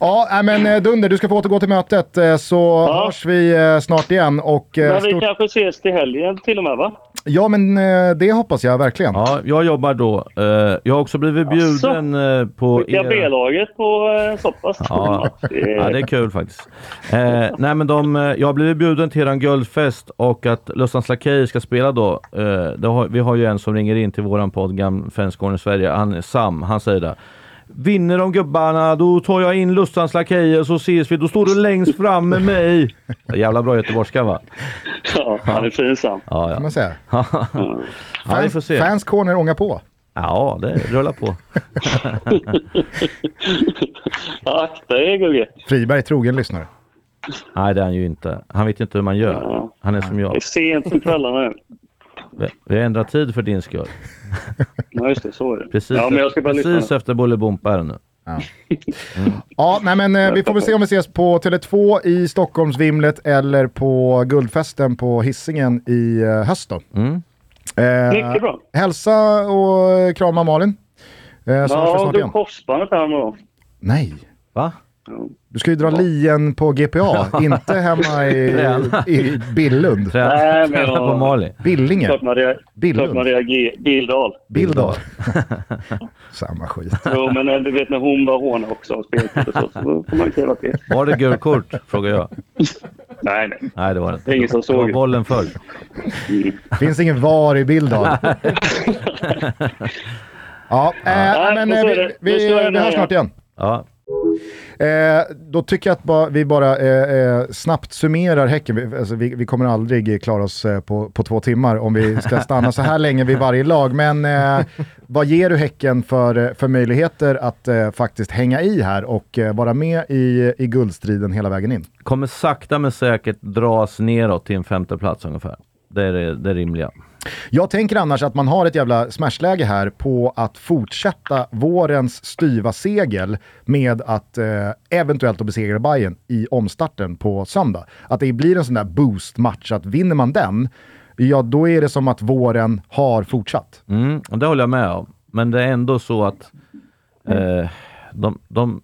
Ja, nej, men eh, Dunder, du ska få återgå till mötet eh, så hörs vi eh, snart igen. Och, Men vi stort... kanske ses till helgen till och med va? Ja, men det hoppas jag verkligen. Ja, jag jobbar då. Jag har också blivit bjuden eh, på... Skicka era- B-laget på pass. Ja, Det ja, det är kul faktiskt. Nej, men de, jag har blivit bjuden till eran guldfest och att Lustans Lakejer ska spela då. Det har, vi har ju en som ringer in till våran podd, i Sverige. Han är Sam, han säger det. Vinner de gubbarna, då tar jag in Lustans Lakejer så ses vi. Då står du längst fram med mig. Jävla bra göteborgska va? Ja, han är fin Sam. Ja, kan ja. man säga. ja vi får Fans, se. fans corner ångar på. Ja, det rullar på. Akta er Gugge. Friberg, trogen lyssnare. Nej, det är han ju inte. Han vet inte hur man gör. Ja. Han är som Det jag. är sent på kvällarna. Vi- har ändrat tid för din skull. Ja just det, så är det. Precis, ja, men jag ska bara precis lyssna. efter Bolibompa är det nu. Ja, nej, men eh, vi får väl se om vi ses på Tele2 i Stockholmsvimlet eller på Guldfesten på Hisingen i eh, höst då. Mm. Eh, bra. Hälsa och krama Malin. Eh, så hörs vi Ja, snart du igen. korsbandet här nu då. Nej, Va? Du ska ju dra lien på GPA, inte hemma i, i Billund. Nej, men jag- på Mali. Billinge. Klart man, rea- Billund. klart man reagerar. Bildal. Bildal. (laughs) Samma skit. Jo, men eh, du vet när hon var håna också och speltid och så, så får man kräva det. Var det gult kort? Frågar jag. Nej, nej. Nej, det var det inte. Ingen som Det var såg. bollen föll. Finns ingen VAR i Bildal. (laughs) Ja, Nej, men eh, vi, vi, vi den hörs snart igen. Ja, Eh, då tycker jag att ba, vi bara eh, eh, snabbt summerar Häcken. Vi, alltså, vi, vi kommer aldrig klara oss eh, på, på två timmar om vi ska (laughs) stanna så här länge vid varje lag. Men eh, vad ger du Häcken för, eh, för möjligheter att eh, faktiskt hänga i här och eh, vara med i, i guldstriden hela vägen in? kommer sakta men säkert dras neråt till en femte plats ungefär. Det är det, det rimliga. Jag tänker annars att man har ett jävla smashläge här på att fortsätta vårens styva segel med att eh, eventuellt besegra Bayern i omstarten på söndag. Att det blir en sån där boost-match, att vinner man den, ja då är det som att våren har fortsatt. Mm, och det håller jag med om. Men det är ändå så att eh, de, de,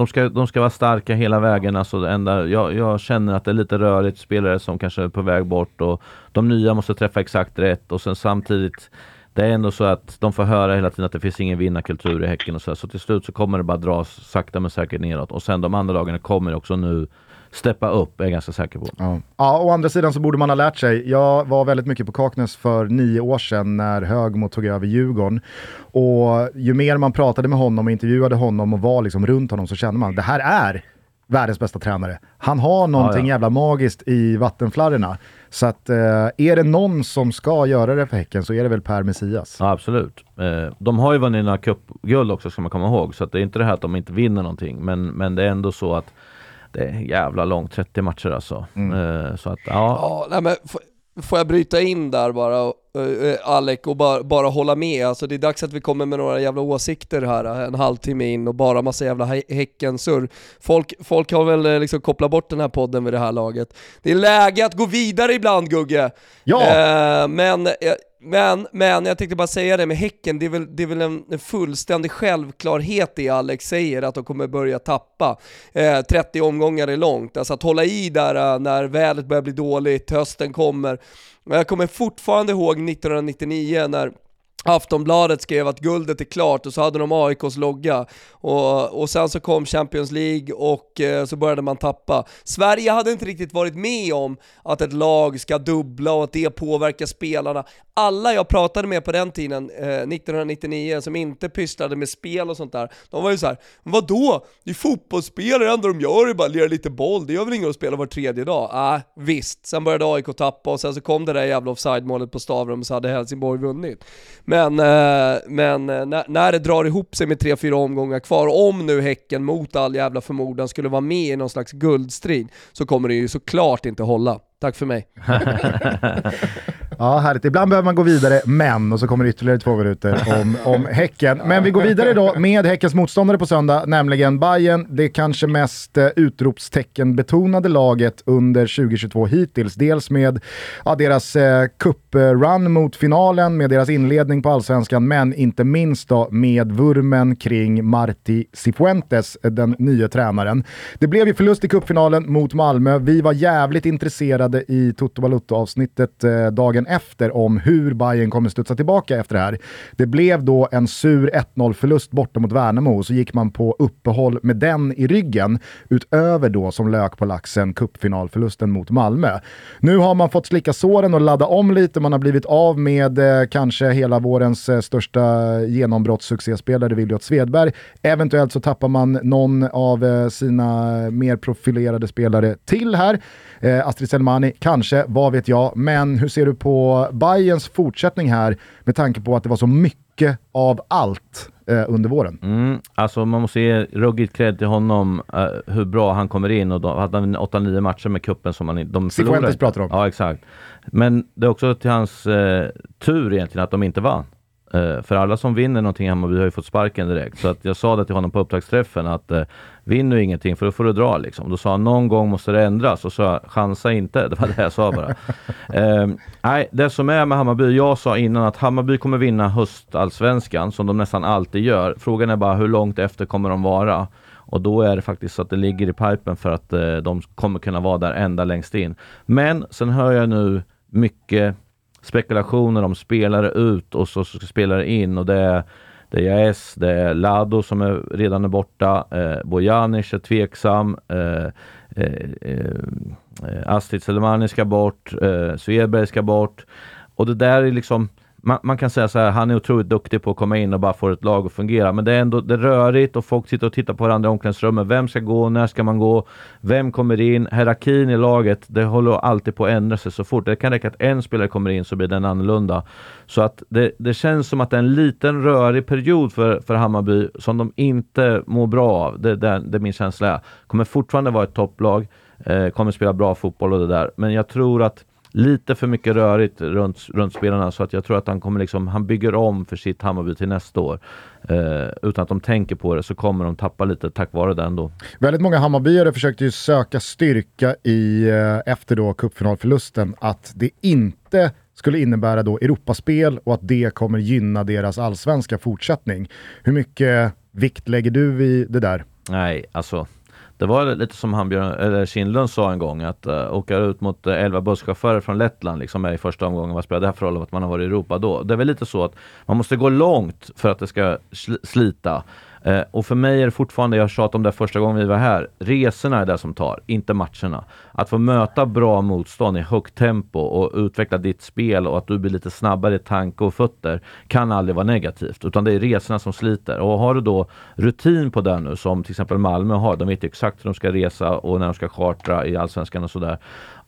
de, ska, de ska vara starka hela vägen. Alltså enda, jag, jag känner att det är lite rörigt, spelare som kanske är på väg bort och de nya måste träffa exakt rätt och sen samtidigt det är ändå så att de får höra hela tiden att det finns ingen vinnarkultur i Häcken och så, här. så till slut så kommer det bara dras sakta men säkert neråt och sen de andra dagarna kommer också nu steppa upp, är jag ganska säker på. Ja. ja, å andra sidan så borde man ha lärt sig. Jag var väldigt mycket på Kaknäs för nio år sedan när Högmo tog över Djurgården. Och ju mer man pratade med honom och intervjuade honom och var liksom runt honom så kände man det här är världens bästa tränare. Han har någonting Ja, ja. jävla magiskt i vattenflarrorna. Så att eh, är det någon som ska göra det för Häcken så är det väl Per Messias. Ja, absolut. Eh, de har ju vunnit några cupguld också ska man komma ihåg, så att det är inte det här att de inte vinner någonting, men, men det är ändå så att det är jävla långt, 30 matcher alltså. Eh, så att ja, Ja, nej men får jag bryta in där bara, uh, Alec, och bara, bara hålla med. Alltså det är dags att vi kommer med några jävla åsikter här eh, en halvtimme in och bara massa jävla hä- Häcken-surr. Folk, folk har väl eh, liksom kopplat bort den här podden vid det här laget. Det är läge att gå vidare ibland Gugge! Ja! Eh, men, eh, men, men jag tänkte bara säga det med Häcken, det är väl, det är väl en, en fullständig självklarhet det Alex säger, att de kommer börja tappa. Eh, 30 omgångar är långt, alltså att hålla i där eh, när vädret börjar bli dåligt, hösten kommer. Men Jag kommer fortfarande ihåg 1999 när Aftonbladet skrev att guldet är klart och så hade de AIKs logga och, och sen så kom Champions League och eh, så började man tappa. Sverige hade inte riktigt varit med om att ett lag ska dubbla och att det påverkar spelarna. Alla jag pratade med på den tiden, eh, 1999, som inte pysslade med spel och sånt där, de var ju så här: vadå? Det är fotbollsspelare, det enda de gör är bara att lira lite boll, det gör väl inget att spela var tredje dag? Ah, visst, sen började AIK tappa och sen så kom det där jävla offside-målet på Stavrum och så hade Helsingborg vunnit. Men, eh, men eh, när, när det drar ihop sig med 3-4 omgångar kvar, om nu Häcken mot all jävla förmodan skulle vara med i någon slags guldstrid, så kommer det ju såklart inte hålla. Tack för mig. (laughs) Ja, härligt. Ibland behöver man gå vidare, men, och så kommer det ytterligare två minuter om, om Häcken. Men vi går vidare då med Häckens motståndare på söndag, nämligen Bayern. det kanske mest eh, utropstecken-betonade laget under 2022 hittills. Dels med ja, deras eh, cup-run mot finalen, med deras inledning på allsvenskan, men inte minst då med vurmen kring Marti Cifuentes, eh, den nya tränaren. Det blev ju förlust i cupfinalen mot Malmö. Vi var jävligt intresserade i Toto Balutto-avsnittet eh, dagen efter om hur Bayern kommer studsa tillbaka efter det här. Det blev då en sur 1-0-förlust borta mot Värnamo och så gick man på uppehåll med den i ryggen utöver då som lök på laxen cupfinalförlusten mot Malmö. Nu har man fått slicka såren och ladda om lite. Man har blivit av med eh, kanske hela vårens eh, största genombrottssuccéspelare Williot Svedberg. Eventuellt så tappar man någon av eh, sina mer profilerade spelare till här. Eh, Astrid Selmani, kanske, vad vet jag. Men hur ser du på Bayerns fortsättning här med tanke på att det var så mycket av allt eh, under våren? Mm, alltså man måste ge ruggigt cred till honom uh, hur bra han kommer in och då hade han 8-9 matcher med kuppen som han de Cifuentes pratar om. Ja, exakt. Men det är också till hans uh, tur egentligen att de inte vann. Uh, för alla som vinner någonting i Hammarby har ju fått sparken direkt. Så att jag sa det till honom på upptaktsträffen att vinner du ingenting för då får du dra liksom. Då sa han någon gång måste det ändras och så chansa inte. (laughs) Det var det jag sa bara. uh, nej, det som är med Hammarby, jag sa innan att Hammarby kommer vinna höstallsvenskan som de nästan alltid gör. Frågan är bara hur långt efter kommer de vara? Och då är det faktiskt så att det ligger i pipen för att eh, de kommer kunna vara där ända längst in. Men sen hör jag nu mycket spekulationer om spelare ut och så spelare in och det är det är JAS, det är Lado som är, redan är borta, eh, Bojanic är tveksam, eh, eh, eh Astrid Selemani ska bort, eh, Svedberg ska bort. Och det där är liksom, man, man, kan säga så här, han är otroligt duktig på att komma in och bara få ett lag att fungera. Men det är ändå det är rörigt och folk sitter och tittar på varandra i omklädningsrummet. Vem ska gå? När ska man gå? Vem kommer in? Hierarkin i laget, det håller alltid på att ändra sig så fort. Det kan räcka att en spelare kommer in så blir den annorlunda. Så att det, det känns som att det är en liten rörig period för, för Hammarby som de inte mår bra av. Det, det, det är min känsla. Kommer fortfarande vara ett topplag, eh, kommer spela bra fotboll och det där. Men jag tror att lite för mycket rörigt runt, runt spelarna så att jag tror att han kommer liksom, han bygger om för sitt Hammarby till nästa år. Eh, utan att de tänker på det så kommer de tappa lite tack vare det ändå. Väldigt många Hammarbyare försökte ju söka styrka i, eh, efter då cupfinalförlusten, att det inte skulle innebära då Europaspel och att det kommer gynna deras allsvenska fortsättning. Hur mycket vikt lägger du vid det där? Nej, alltså det var lite som han Björn, eller Kindlund sa en gång att uh, åka ut mot eh, uh, 11 busschaufförer från Lettland liksom är i första omgången. Vad spelar det här för roll att man har varit i Europa då? Det är väl lite så att man måste gå långt för att det ska sl slita. Eh, och för mig är det fortfarande, jag tjatade om det första gången vi var här, resorna är det som tar, inte matcherna. Att få möta bra motstånd i högt tempo och utveckla ditt spel och att du blir lite snabbare i tanke och fötter kan aldrig vara negativt, utan det är resorna som sliter. Och har du då rutin på det nu, som till exempel Malmö har, de vet exakt hur de ska resa och när de ska chartra i Allsvenskan och sådär.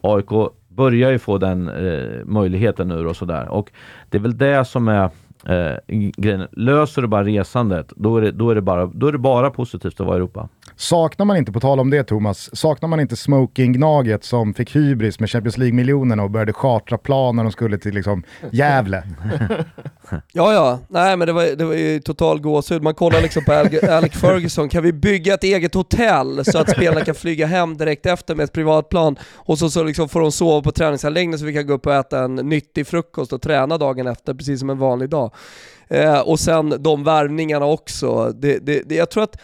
AIK börjar ju få den eh, möjligheten nu och sådär. Och det är väl det som är eh, grejen. Löser du bara resandet, då är, det, då, är det bara, då är det bara positivt att vara i Europa. Saknar man inte, på tal om det Thomas, saknar man inte Smoking-Gnaget som fick hybris med Champions League-miljonerna och började chartra plan när de skulle till liksom Gävle? (laughs) ja, ja, nej men det var, det var ju total gåshud. Man kollar liksom på (laughs) Alec Ferguson, kan vi bygga ett eget hotell så att spelarna kan flyga hem direkt efter med ett privatplan och så, så liksom får de sova på träningsanläggningen så vi kan gå upp och äta en nyttig frukost och träna dagen efter precis som en vanlig dag. Eh, och sen de värvningarna också. Det, det, det, jag tror att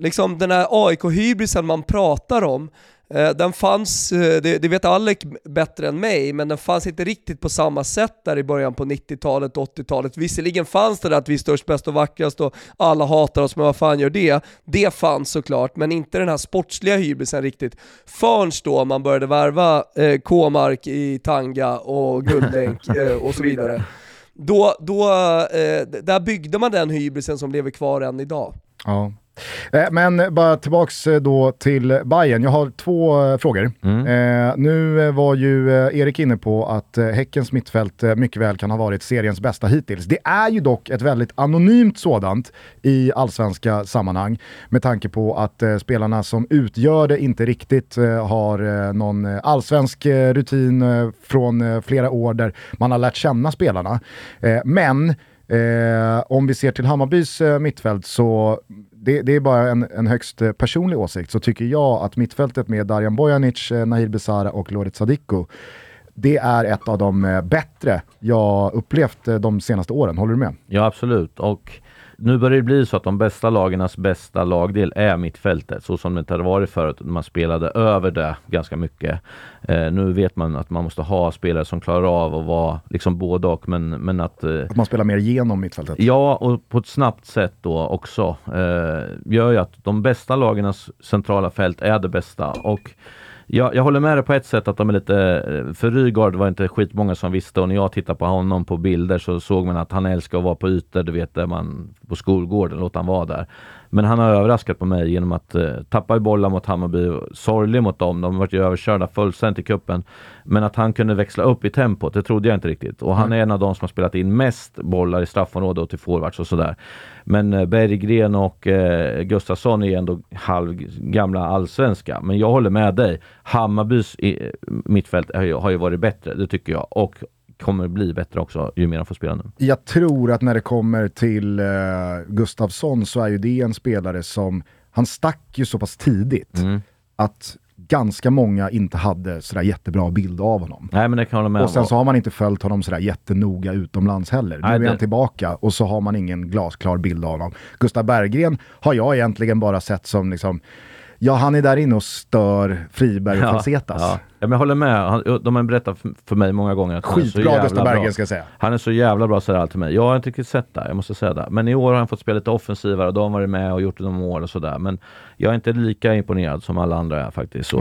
liksom den här AIK-hybrisen man pratar om, eh, den fanns, eh, det, det, vet Alec bättre än mig, men den fanns inte riktigt på samma sätt där i början på 90-talet och 80-talet. Visserligen fanns det där att vi är störst, bäst och vackrast och alla hatar oss, men vad fan gör det? Det fanns såklart, men inte den här sportsliga hybrisen riktigt. Förrän då man började värva eh, K-mark i tanga och guldlänk (laughs) eh, och så vidare. Då, då, eh, där byggde man den hybrisen som lever kvar än idag. Ja. Eh, men bara tillbaks eh, då till Bayern. Jag har två eh, frågor. Mm. Nu var ju Erik inne på att Häckens mittfält mycket väl kan ha varit seriens bästa hittills. Det är ju dock ett väldigt anonymt sådant i allsvenska sammanhang med tanke på att spelarna som utgör det inte riktigt har någon allsvensk rutin från flera år där man har lärt känna spelarna. Men Eh, om vi ser till Hammarbys eh, mittfält så, det, det är bara en, en högst eh, personlig åsikt, så tycker jag att mittfältet med Darjan Bojanic, eh, Nahir Besara och Loret Sadiko, det är ett av de eh, bättre jag upplevt de senaste åren. Håller du med? Ja absolut och nu börjar det bli så att de bästa lagarnas bästa lagdel är mittfältet så som det inte hade varit förut. Man spelade över det ganska mycket. Eh, nu vet man att man måste ha spelare som klarar av att vara liksom både och men, men att eh, Att man spelar mer genom mittfältet. Ja, och på ett snabbt sätt då också. Eh, gör ju att de bästa lagarnas centrala fält är det bästa. Och jag, jag håller med dig på ett sätt att de är lite, eh, för Rygaard var inte skitmånga som visste och när jag tittar på honom på bilder så såg man att han älskar att vara på ytor, du vet där man på skolgården, låt han vara där. Men han har överraskat på mig genom att eh, tappa i bollar mot Hammarby, sorglig mot dem, de har varit ju överkörda fullständigt i kuppen. Men att han kunde växla upp i tempot, det trodde jag inte riktigt. Och han är en av de som har spelat in mest bollar i straffområdet och till forwards och sådär. Men eh, Berggren och eh, Gustafsson är ändå halvgamla allsvenska. Men jag håller med dig. Hammarbys i, mittfält har ju, har ju varit bättre, det tycker jag. Och kommer bli bättre också ju mer de får spela nu. Jag tror att när det kommer till eh, Gustafsson så är ju det en spelare som, han stack ju så pass tidigt Mm. att ganska många inte hade sådär jättebra bild av honom. Nej men det kan jag med Och sen så har man inte följt honom sådär jättenoga utomlands heller. Nu Nej, är det- han tillbaka och så har man ingen glasklar bild av honom. Gustav Berggren har jag egentligen bara sett som liksom, ja han är där inne och stör Friberg och Falsetas. Ja. ja, men jag håller med. Han, de har berättat för- mig många gånger att han är så Skitbra jävla Gustav bra. Berggren ska jag säga. Han är så jävla bra allt till mig. Jag har inte riktigt sett det, jag måste säga det. Men i år har han fått spela lite offensivare och de har varit med och gjort några mål och sådär. Men jag är inte lika imponerad som alla andra är faktiskt.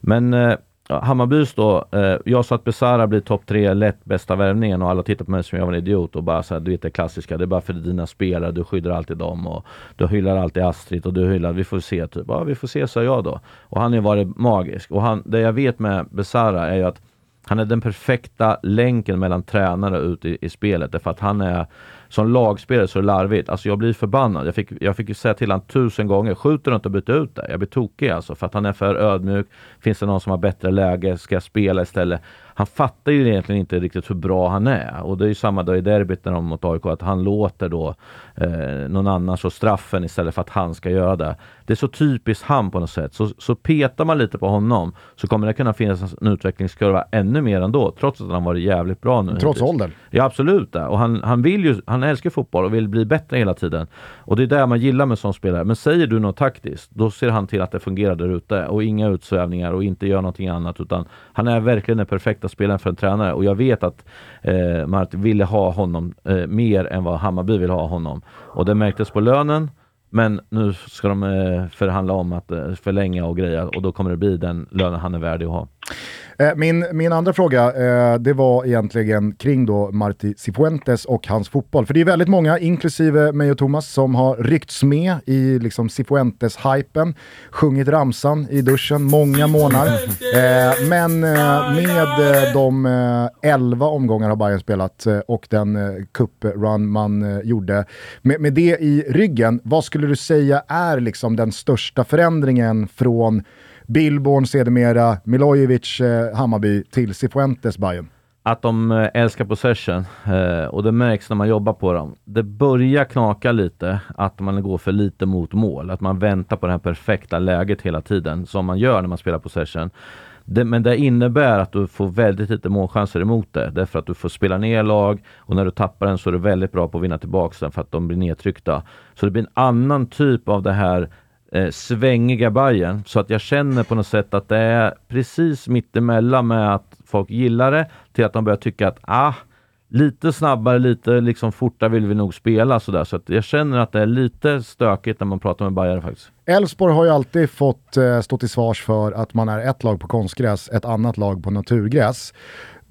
Men eh, ja, Hammarbys då, eh, jag sa att Besara blir topp tre lätt bästa värvningen och alla tittar på mig som jag var en idiot och bara så här, du vet det klassiska, det är bara för dina spelare, du skyddar alltid dem och du hyllar alltid Astrid och du hyllar, vi får se typ, ja vi får se sa jag då. Och han har ju varit magisk och han, det jag vet med Besara är ju att han är den perfekta länken mellan tränare och ute i, i spelet. Därför att han är som lagspelare så är det larvigt. Alltså jag blir förbannad. Jag fick, jag fick ju säga till honom tusen gånger, skjuter du inte och byta ut det? Jag blir tokig alltså. För att han är för ödmjuk. Finns det någon som har bättre läge? Ska jag spela istället? Han fattar ju egentligen inte riktigt hur bra han är. Och det är ju samma då i derbyt när de mot AIK, att han låter då eh, någon annan slå straffen istället för att han ska göra det. Det är så typiskt han på något sätt. Så, så petar man lite på honom så kommer det kunna finnas en utvecklingskurva ännu mer ändå, trots att han varit jävligt bra nu. Trots åldern. Ja absolut. Och han, han vill ju, han älskar fotboll och vill bli bättre hela tiden. Och det är det man gillar med sån spelare. Men säger du något taktiskt, då ser han till att det fungerar där ute och inga utsvävningar och inte gör någonting annat utan han är verkligen den perfekta spelaren för en tränare och jag vet att eh, Martin ville ha honom eh, mer än vad Hammarby vill ha honom. Och det märktes på lönen men nu ska de eh, förhandla om att eh, förlänga och greja och då kommer det bli den lönen han är värdig att ha. Eh, min, min andra fråga, eh, det var egentligen kring då Marti Cifuentes och hans fotboll. För det är väldigt många, inklusive mig och Thomas, som har ryckts med i liksom Cifuentes-hypen, sjungit ramsan i duschen många månader. Eh, men med de 11 omgångar har Bayern spelat och den cup-run man gjorde. Med, med det i ryggen, vad skulle du säga är liksom den största förändringen från Billborn, sedermera Milojevic, eh, Hammarby till Cifuentes, Bayern. att de eh, älskar possession eh, och det märks när man jobbar på dem. Det börjar knaka lite att man går för lite mot mål, att man väntar på det här perfekta läget hela tiden som man gör när man spelar possession. Det, men det innebär att du får väldigt lite målchanser emot det. Därför att du får spela ner lag och när du tappar den så är du väldigt bra på att vinna tillbaka den för att de blir nedtryckta. Så det blir en annan typ av det här eh, svängiga Bayern så att jag känner på något sätt att det är precis mittemellan med att folk gillar det till att de börjar tycka att ah, lite snabbare, lite liksom fortare vill vi nog spela sådär. Så att jag känner att det är lite stökigt när man pratar med Bayern faktiskt. Elfsborg har ju alltid fått eh, stå till svars för att man är ett lag på konstgräs, ett annat lag på naturgräs.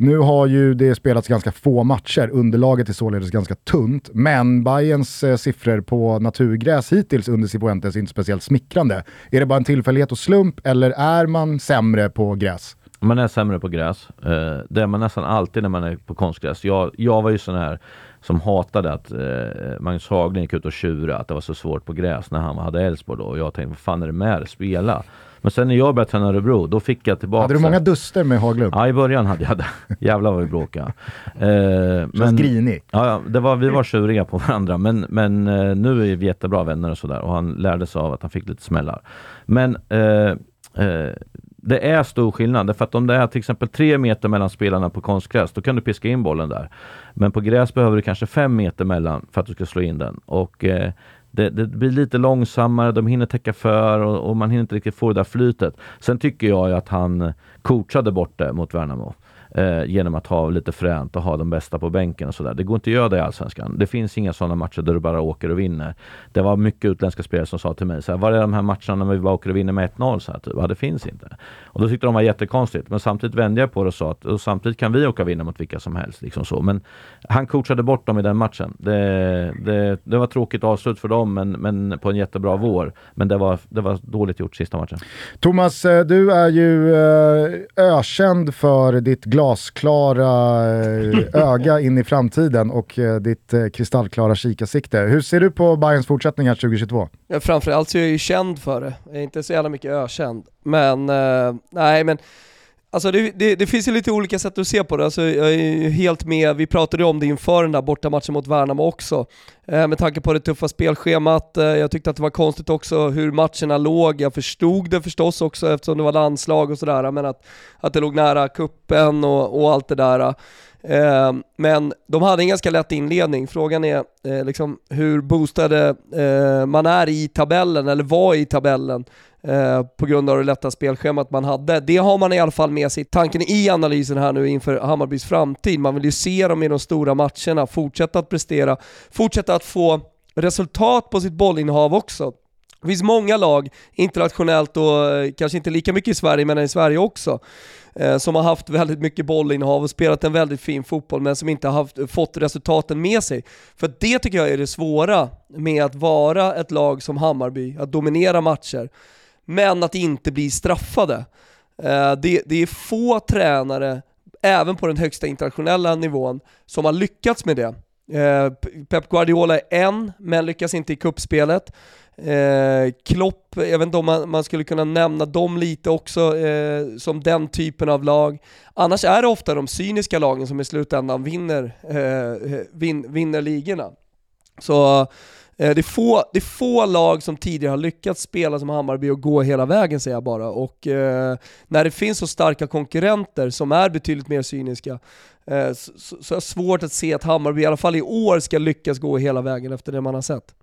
Nu har ju det spelats ganska få matcher, underlaget är således ganska tunt, men Bayerns eh, siffror på naturgräs hittills under Cifuentes är inte speciellt smickrande. Är det bara en tillfällighet och slump eller är man sämre på gräs? Man är sämre på gräs. Eh, det är man nästan alltid när man är på konstgräs. Jag, jag var ju sån här som hatade att eh, Magnus Haglund gick ut och tjurade att det var så svårt på gräs när han hade Elfsborg då. Och jag tänkte, vad fan är det med det? Spela! Men sen när jag började träna Örebro, då fick jag tillbaka... Hade du många duster med Haglund? Ja, i början hade jag det. (laughs) Jävlar vad vi bråkade. Eh, men, grinig. Ja, det var, vi var tjuriga på varandra, men, men eh, nu är vi jättebra vänner och sådär. Och han lärde sig av att han fick lite smällar. Men eh, eh, det är stor skillnad. Därför att om det är till exempel tre meter mellan spelarna på konstgräs, då kan du piska in bollen där. Men på gräs behöver du kanske fem meter mellan för att du ska slå in den. Och eh, det, det, blir lite långsammare, de hinner täcka för och, och, man hinner inte riktigt få det där flytet. Sen tycker jag ju att han coachade bort det mot Värnamo eh, genom att ha lite fränt och ha de bästa på bänken och sådär. Det går inte att göra det i Allsvenskan. Det finns inga sådana matcher där du bara åker och vinner. Det var mycket utländska spelare som sa till mig så här, var är de här matcherna när vi bara åker och vinner med 1-0? Så här, typ. Ja, det finns inte. Och då tyckte de var jättekonstigt. Men samtidigt vände jag på det och sa att och samtidigt kan vi åka och vinna mot vilka som helst. Liksom så. Men han coachade bort dem i den matchen. Det, det, det var tråkigt avslut för dem, men, men på en jättebra vår. Men det var, det var dåligt gjort sista matchen. Thomas, eh, du är ju eh, ökänd för ditt glasklara eh, öga in i framtiden och eh, ditt eh, kristallklara kikarsikte. Hur ser du på Bayerns fortsättningar 2022? Ja, framförallt så är jag ju känd för det. Jag är inte så jävla mycket ökänd. Men, eh, nej men Alltså det, det, det, finns ju lite olika sätt att se på det, alltså jag är helt med, vi pratade om det inför den där bortamatchen mot Värnamo också. Eh, med tanke på det tuffa spelschemat, eh, jag tyckte att det var konstigt också hur matcherna låg, jag förstod det förstås också eftersom det var landslag och sådär, men att, att det låg nära kuppen och, och allt det där. Eh, men de hade en ganska lätt inledning. Frågan är eh, liksom hur boostade eh, man är i tabellen, eller var i tabellen, eh, på grund av det lätta spelschemat man hade. Det har man i alla fall med sig tanken i analysen här nu inför Hammarbys framtid. Man vill ju se dem i de stora matcherna, fortsätta att prestera, fortsätta att få resultat på sitt bollinnehav också. Det finns många lag, internationellt och eh, kanske inte lika mycket i Sverige, men i Sverige också, eh, som har haft väldigt mycket bollinnehav och spelat en väldigt fin fotboll, men som inte har haft, fått resultaten med sig. För det tycker jag är det svåra med att vara ett lag som Hammarby, att dominera matcher, men att inte bli straffade. Eh, det, det är få tränare, även på den högsta internationella nivån, som har lyckats med det. Eh, Pep Guardiola är en, men lyckas inte i kuppspelet. Eh, Klopp, jag vet inte om man, man, skulle kunna nämna dem lite också eh, som den typen av lag. Annars är det ofta de cyniska lagen som i slutändan vinner, eh, eh vin, vinner ligorna. Så det, är få, det är få lag som tidigare har lyckats spela som Hammarby och gå hela vägen säger jag bara. Och eh, när det finns så starka konkurrenter som är betydligt mer cyniska eh, så, så är det svårt att se att Hammarby i alla fall i år ska lyckas gå hela vägen efter det man har sett.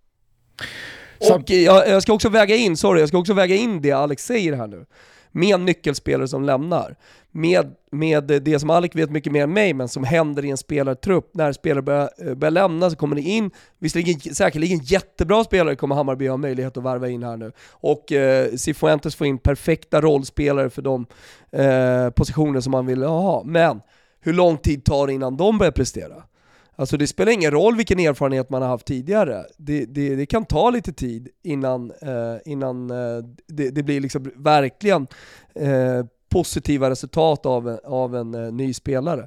Och jag, jag, ska också väga in, sorry, jag ska också väga in det Alex säger här nu. Med nyckelspelare som lämnar. Med, med det som Alec vet mycket mer än mig, men som händer i en spelartrupp. När spelare börjar, eh, börjar lämna så kommer det in, visserligen säkerligen jättebra spelare kommer Hammarby ha möjlighet att värva in här nu. Och eh, Cifuentes får in perfekta rollspelare för de eh, positioner som man vill ha. Men hur lång tid tar det innan de börjar prestera? Alltså det spelar ingen roll vilken erfarenhet man har haft tidigare. Det, det, det kan ta lite tid innan, eh, innan eh, det, det, blir liksom verkligen eh, positiva resultat av, av en eh, ny spelare.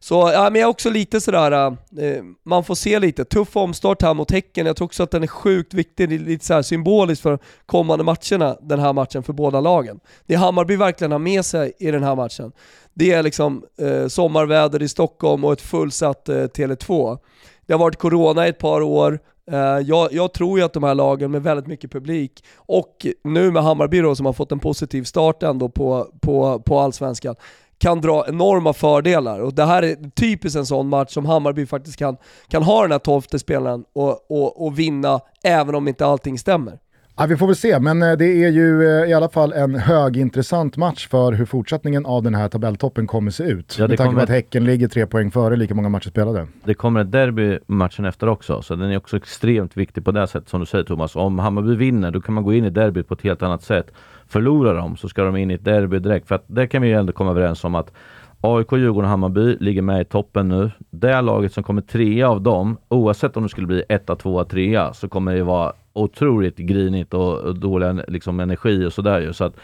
Så ja, men jag är också lite sådär, eh, eh, man får se lite, tuff omstart här mot Häcken, jag tror också att den är sjukt viktig, lite så symboliskt för kommande matcherna, den här matchen för båda lagen. Det Hammarby verkligen har med sig i den här matchen, det är liksom eh, sommarväder i Stockholm och ett fullsatt eh, Tele2. Det har varit corona i ett par år, eh, Eh, jag, jag, tror ju att de här lagen med väldigt mycket publik och nu med Hammarby då, som har fått en positiv start ändå på, på, på allsvenskan, kan dra enorma fördelar. Och det här är typiskt en sån match som Hammarby faktiskt kan, kan ha den här tolfte spelaren och, och, och vinna även om inte allting stämmer. Ja, vi får väl se, men eh, det är ju eh, i alla fall en högintressant match för hur fortsättningen av den här tabelltoppen kommer se ut. Ja, Med tanke på att Häcken ligger tre poäng före lika många matcher spelade. Det kommer ett derby matchen efter också, så den är också extremt viktig på det sättet som du säger Thomas. Om Hammarby vinner, då kan man gå in i derbyt på ett helt annat sätt. Förlorar de så ska de in i ett derby direkt, för att där kan vi ju ändå komma överens om att AIK, Djurgården och Hammarby ligger med i toppen nu. Det laget som kommer trea av dem, oavsett om det skulle bli etta, tvåa, trea, så kommer det vara otroligt grinigt och, och dålig liksom, energi och sådär ju. Så att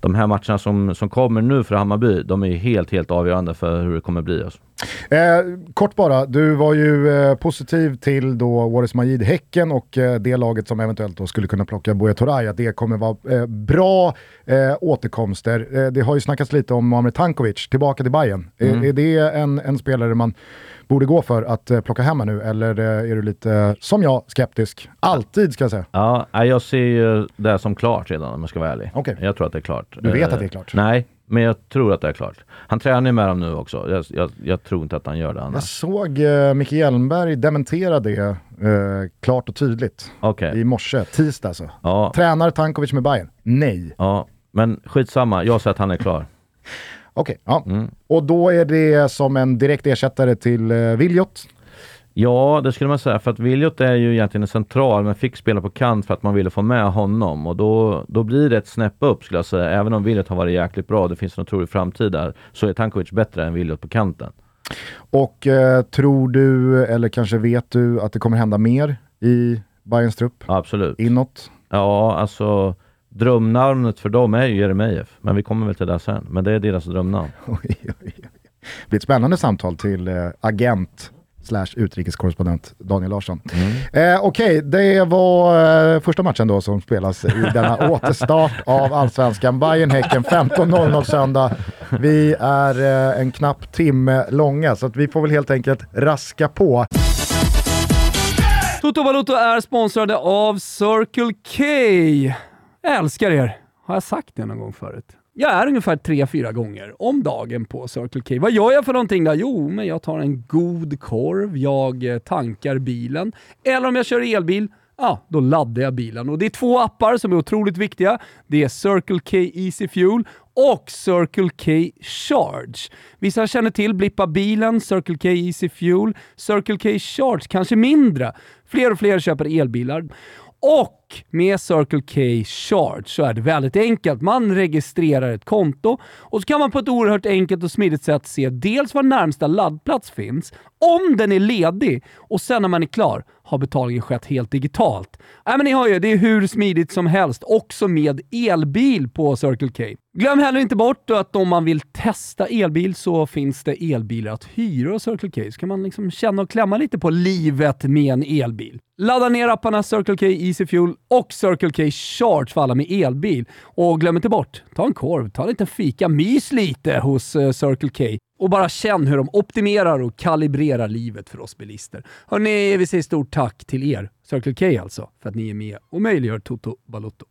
de här matcherna som, som kommer nu för Hammarby, de är helt, helt avgörande för hur det kommer bli. Alltså. Eh, kort bara, du var ju eh, positiv till då Waris Majid Häcken och eh, det laget som eventuellt då skulle kunna plocka Buya Turay, att det kommer vara eh, bra eh, återkomster. Eh, det har ju snackats lite om Muamer Tankovic, tillbaka till Bayern. Mm. Är det en, en spelare man borde gå för att eh, plocka hem nu, eller eh, är du lite, som jag, skeptisk? Alltid ska jag säga. Ja, jag ser ju det som klart redan om jag ska vara ärlig. Okej. Jag tror att det är klart. Du vet Eh, att det är klart? Nej, men jag tror att det är klart. Han tränar ju med dem nu också. Jag, jag, jag tror inte att han gör det Jag annars. såg eh, Micke Hjelmberg dementera det eh, klart och tydligt Okej. i morse, tisdag alltså. Ja, Tränar Tankovic med Bayern? Nej. ja, men skitsamma. Jag säger att han är klar. (laughs) Okej, ja. Mm. Och då är det som en direkt ersättare till eh, Viljot. Ja, det skulle man säga. För att Viljot är ju egentligen en central, men fick spela på kant för att man ville få med honom. Och då, då blir det ett snäpp upp skulle jag säga. Även om Viljot har varit jäkligt bra, det finns en otrolig framtid där, så är Tankovic bättre än Viljot på kanten. Och eh, tror du, eller kanske vet du, att det kommer hända mer i Bayerns trupp? Absolut. Inåt? Ja, alltså drömnamnet för dem är ju Jeremejeff. Men vi kommer väl till det sen. Men det är deras drömnamn. (laughs) Oj, oj, oj. Det blir ett spännande samtal till eh, agent slash utrikeskorrespondent Daniel Larsson. Eh, Okej, det var eh, första matchen då som spelas i denna (laughs) återstart av Allsvenskan. Bayern-Häcken 15.00 söndag. Vi är eh, en knapp timme långa så att vi får väl helt enkelt raska på. Toto Valuto är sponsrade av Circle K. Jag älskar er. Har jag sagt det någon gång förut? Jag är ungefär 3-4 gånger om dagen på Circle K. Vad gör jag för någonting där? Jo, men jag tar en god korv, jag eh, tankar bilen. Eller om jag kör elbil, ja, då laddar jag bilen. Och det är två appar som är otroligt viktiga. Det är Circle K Easy Fuel och Circle K Charge. Vissa känner till Blippa bilen, Circle K Easy Fuel, Circle K Charge kanske mindre. Fler och fler köper elbilar. Och med Circle K Charge så är det väldigt enkelt. Man registrerar ett konto och så kan man på ett oerhört enkelt och smidigt sätt se dels var närmsta laddplats finns, om den är ledig och sen när man är klar har betalningen skett helt digitalt. Äh, men ni hör ju, det är hur smidigt som helst, också med elbil på Circle K. Glöm heller inte bort att om man vill testa elbil så finns det elbilar att hyra hos Circle K. Så kan man liksom känna och klämma lite på livet med en elbil. Ladda ner apparna Circle K Easy Fuel och Circle K Charge för alla med elbil. Och glöm inte bort, ta en korv, ta en liten fika, mys lite hos eh, Circle K och bara känn hur de optimerar och kalibrerar livet för oss bilister. Hörrni, vi säger stort tack till er, Circle K alltså, för att ni är med och möjliggör Toto Balotto.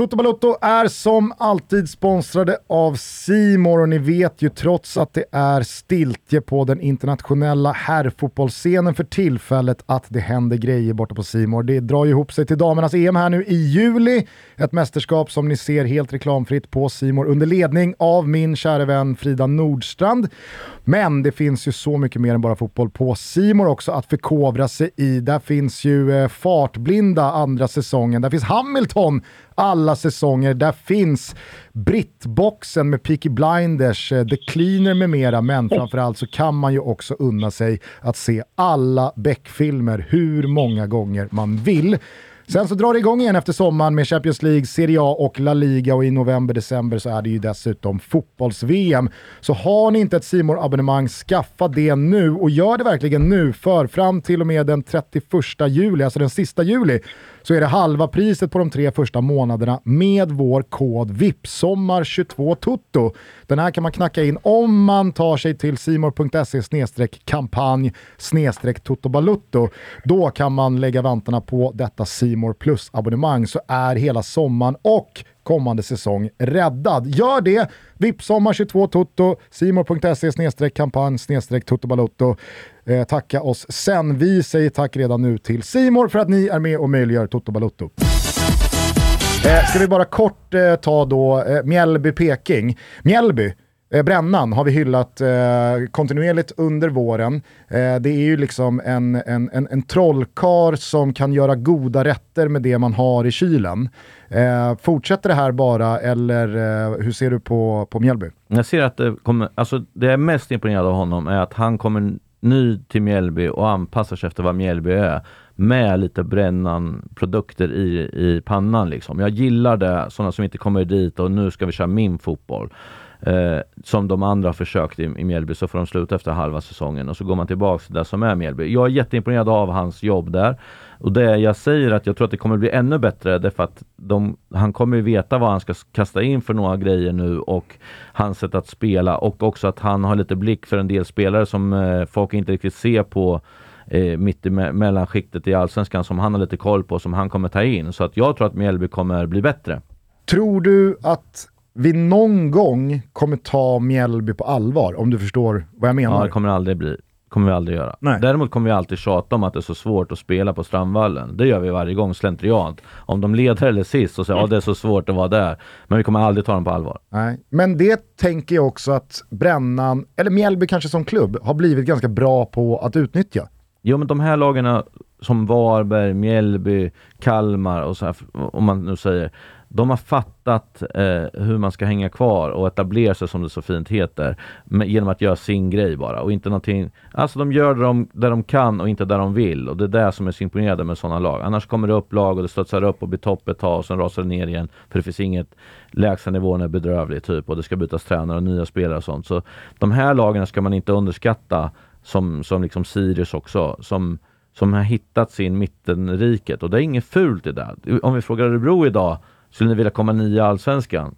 Toto Balotto är som alltid sponsrade av Simor och ni vet ju trots att det är stiltje på den internationella herrfotbollsscenen för tillfället att det händer grejer borta på Simor. Det drar ju ihop sig till damernas EM här nu i juli. Ett mästerskap som ni ser helt reklamfritt på Simor under ledning av min kära vän Frida Nordstrand. Men det finns ju så mycket mer än bara fotboll på Simor också att förkovra sig i. Där finns ju eh, Fartblinda andra säsongen, där finns Hamilton alla säsonger, där finns Brittboxen med Peaky Blinders, eh, The Cleaner med mera, men framförallt så kan man ju också unna sig att se alla Beck-filmer hur många gånger man vill. Sen så drar det igång igen efter sommaren med Champions League, Serie A och La Liga. Och i november-december så är det ju dessutom fotbolls-VM. Så har ni inte ett simor abonnemang skaffa det nu. Och gör det verkligen nu. För fram till och med den 31 juli, alltså den sista juli, så är det halva priset på de tre första månaderna med vår kod VIPSOMMAR22TUTTO. Den här kan man knacka in om man tar sig till simor.se kampanj tuttobalutto. Då kan man lägga vantarna på detta Simor Plus-abonnemang så är hela sommaren och kommande säsong räddad. Gör det! Vipsommar 22 Toto, simor.se kampanj totobalutto. Eh, tacka oss sen. Vi säger tack redan nu till Simor för att ni är med och möjliggör Toto Balotto. Eh, ska vi bara kort eh, ta då eh, Mjällby-Peking. Mjällby, Eh, brännan har vi hyllat eh, kontinuerligt under våren. Eh, det är ju liksom en, en, en, en trollkar som kan göra goda rätter med det man har i kylen. Eh, fortsätter det här bara eller eh, hur ser du på, på Mjällby? Jag ser att det kommer, alltså det jag är mest imponerad av honom är att han kommer ny till Mjällby och anpassar sig efter vad Mjällby är med lite brännan-produkter i, i pannan. Liksom. Jag gillar det, sådana som inte kommer dit och nu ska vi köra min fotboll. Eh, som de andra har försökt i, i Mjällby så får de sluta efter halva säsongen och så går man tillbaks till det som är Mjällby. Jag är jätteimponerad av hans jobb där. Och det jag säger att jag tror att det kommer bli ännu bättre därför att de, han kommer ju veta vad han ska kasta in för några grejer nu och hans sätt att spela och också att han har lite blick för en del spelare som eh, folk inte riktigt ser på eh, mitt i me mellanskiktet i Allsvenskan som han har lite koll på som han kommer ta in. Så att jag tror att Mjällby kommer bli bättre. Tror du att vi någon gång kommer ta Mjällby på allvar, om du förstår vad jag menar? Ja, det kommer aldrig bli. kommer vi aldrig göra. Nej. Däremot kommer vi alltid tjata om att det är så svårt att spela på Strandvallen. Det gör vi varje gång slentriant. Om de leder eller sist så säger ja det är så svårt att vara där. Men vi kommer aldrig ta dem på allvar. Nej, men det tänker jag också att Brännan, eller Mjällby kanske som klubb, har blivit ganska bra på att utnyttja. Jo men de här lagarna som Varberg, Mjällby, Kalmar och så här, om man nu säger de har fattat eh, hur man ska hänga kvar och etablera sig som det så fint heter med, genom att göra sin grej bara och inte någonting. Alltså de gör det de, där de kan och inte där de vill och det är det som är så imponerande med sådana lag. Annars kommer det upp lag och det studsar upp och blir topp ett tag och sen rasar det ner igen för det finns inget lägstanivån är bedrövlig typ och det ska bytas tränare och nya spelare och sånt. Så de här lagen ska man inte underskatta som, som liksom Sirius också som som har hittat sin mittenriket och det är inget fult i det. Om vi frågar Örebro idag skulle ni vilja komma nia Allsvenskan?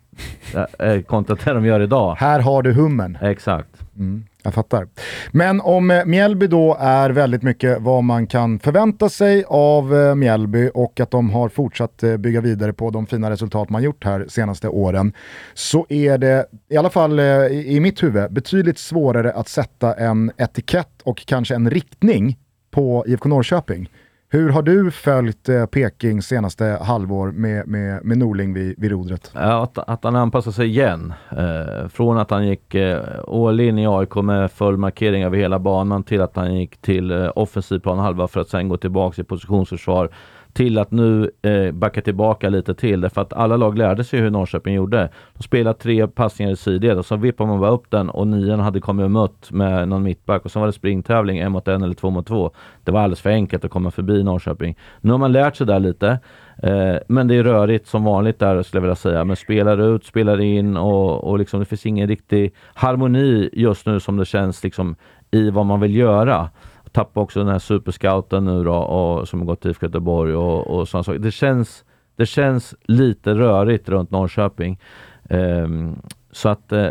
(laughs) äh, kontra det de gör idag. Här har du hummen. Exakt. Mm, jag fattar. Men om eh, Mjällby då är väldigt mycket vad man kan förvänta sig av eh, Mjällby och att de har fortsatt eh, bygga vidare på de fina resultat man gjort här senaste åren så är det, i alla fall i mitt huvud, betydligt svårare att sätta en etikett och kanske en riktning på IFK Norrköping. Hur har du följt eh, Peking senaste halvår med, med, med Norling vid, vid rodret? Ja, att, att han anpassar sig igen. Eh, från att han gick eh, all in i AIK med full markering över hela banan till att han gick till eh, offensiv planhalva för att sen gå tillbaka i positionsförsvar till att nu eh, backa tillbaka lite till. Därför att alla lag lärde sig hur Norrköping gjorde. De spelade tre passningar i sidled och så vippade man bara upp den och nian hade kommit och mött med någon mittback och så var det springtävling en mot en eller två mot två. Det var alldeles för enkelt att komma förbi Norrköping. Nu har man lärt sig där lite. Eh, men det är rörigt som vanligt där skulle jag vilja säga. Men spelar ut, spelar in och, och liksom, det finns ingen riktig harmoni just nu som det känns liksom i vad man vill göra tappade också den här superscouten nu då, och, som har gått till IFK Göteborg och, och sådana saker. Det känns, det känns lite rörigt runt Norrköping. Um, så att uh,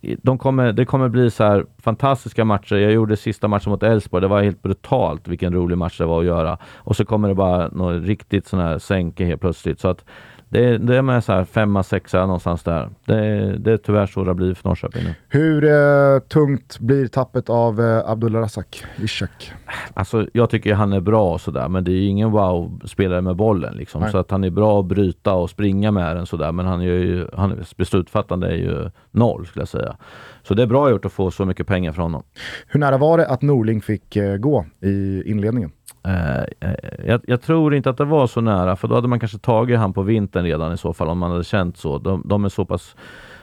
de kommer, det kommer bli så här fantastiska matcher. Jag gjorde sista matchen mot Elfsborg. Det var helt brutalt vilken rolig match det var att göra. Och så kommer det bara något riktigt sån här sänke helt plötsligt. Så att det, det är med så här femma, sexa någonstans där. Det, det är tyvärr så det blivit för Norrköping nu. Hur eh, tungt blir tappet av eh, Abdullah Razak, Ishak? Alltså jag tycker han är bra och sådär, men det är ingen wow-spelare med bollen liksom. Så att han är bra att bryta och springa med den sådär, men han är ju, han, beslutfattande är ju noll skulle jag säga. Så det är bra gjort att få så mycket pengar från honom. Hur nära var det att Norling fick eh, gå i inledningen? Eh, eh, jag, jag, tror inte att det var så nära, för då hade man kanske tagit han på vintern redan i så fall, om man hade känt så. De, de är så pass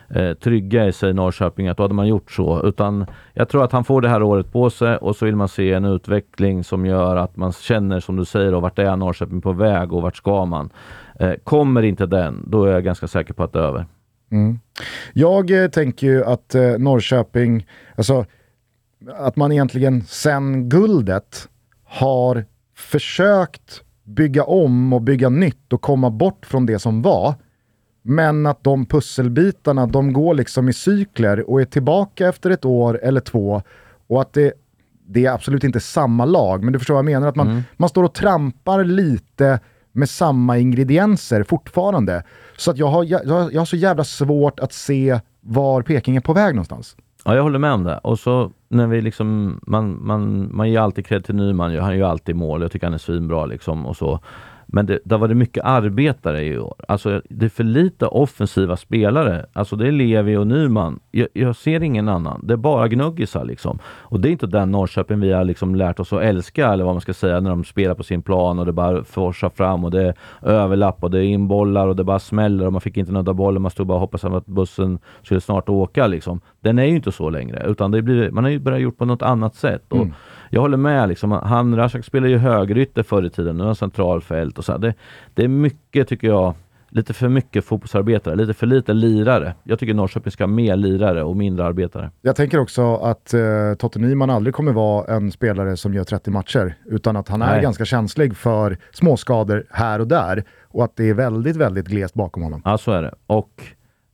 eh, trygga i sig, Norrköping, att då hade man gjort så. Utan jag tror att han får det här året på sig och så vill man se en utveckling som gör att man känner, som du säger, då, vart är Norrköping på väg och vart ska man? Kommer inte den, då är jag ganska säker på att det är över. Mm. Jag tänker ju att Norrköping, alltså att man egentligen sen guldet har försökt bygga om och bygga nytt och komma bort från det som var. Men att de pusselbitarna, de går liksom i cykler och är tillbaka efter ett år eller två. Och att det, det är absolut inte samma lag, men du förstår vad jag menar. Att man, mm. man står och trampar lite med samma ingredienser fortfarande. Så att jag har, jag, jag har så jävla svårt att se var Peking är på väg någonstans. Ja, jag håller med om det. Och så när vi liksom, man, man, man ger alltid cred till Nyman, han gör alltid mål. Jag tycker han är svinbra liksom och så. Men det, där var det mycket arbetare i år. Alltså det är för lite offensiva spelare. Alltså det är Levi och Nyman. Jag, jag ser ingen annan. Det är bara gnuggisar liksom. Och det är inte den Norrköping vi har liksom lärt oss att älska eller vad man ska säga när de spelar på sin plan och det bara forsar fram och det är överlapp och det är inbollar och det bara smäller och man fick inte nudda bollen. Man stod bara och hoppades att bussen skulle snart åka liksom. Den är ju inte så längre utan det blir, man har ju börjat gjort på något annat sätt. Och Mm. Jag håller med. Liksom, han, Rashak spelade ju högerytter förr i tiden. Nu är han centralfält. Och så. Det, det är mycket, tycker jag, lite för mycket fotbollsarbetare. Lite för lite lirare. Jag tycker Norrköping ska ha mer lirare och mindre arbetare. Jag tänker också att eh, Totte Nyman aldrig kommer vara en spelare som gör 30 matcher, utan att han är Nej. ganska känslig för småskador här och där och att det är väldigt, väldigt glest bakom honom. Ja, så är det. Och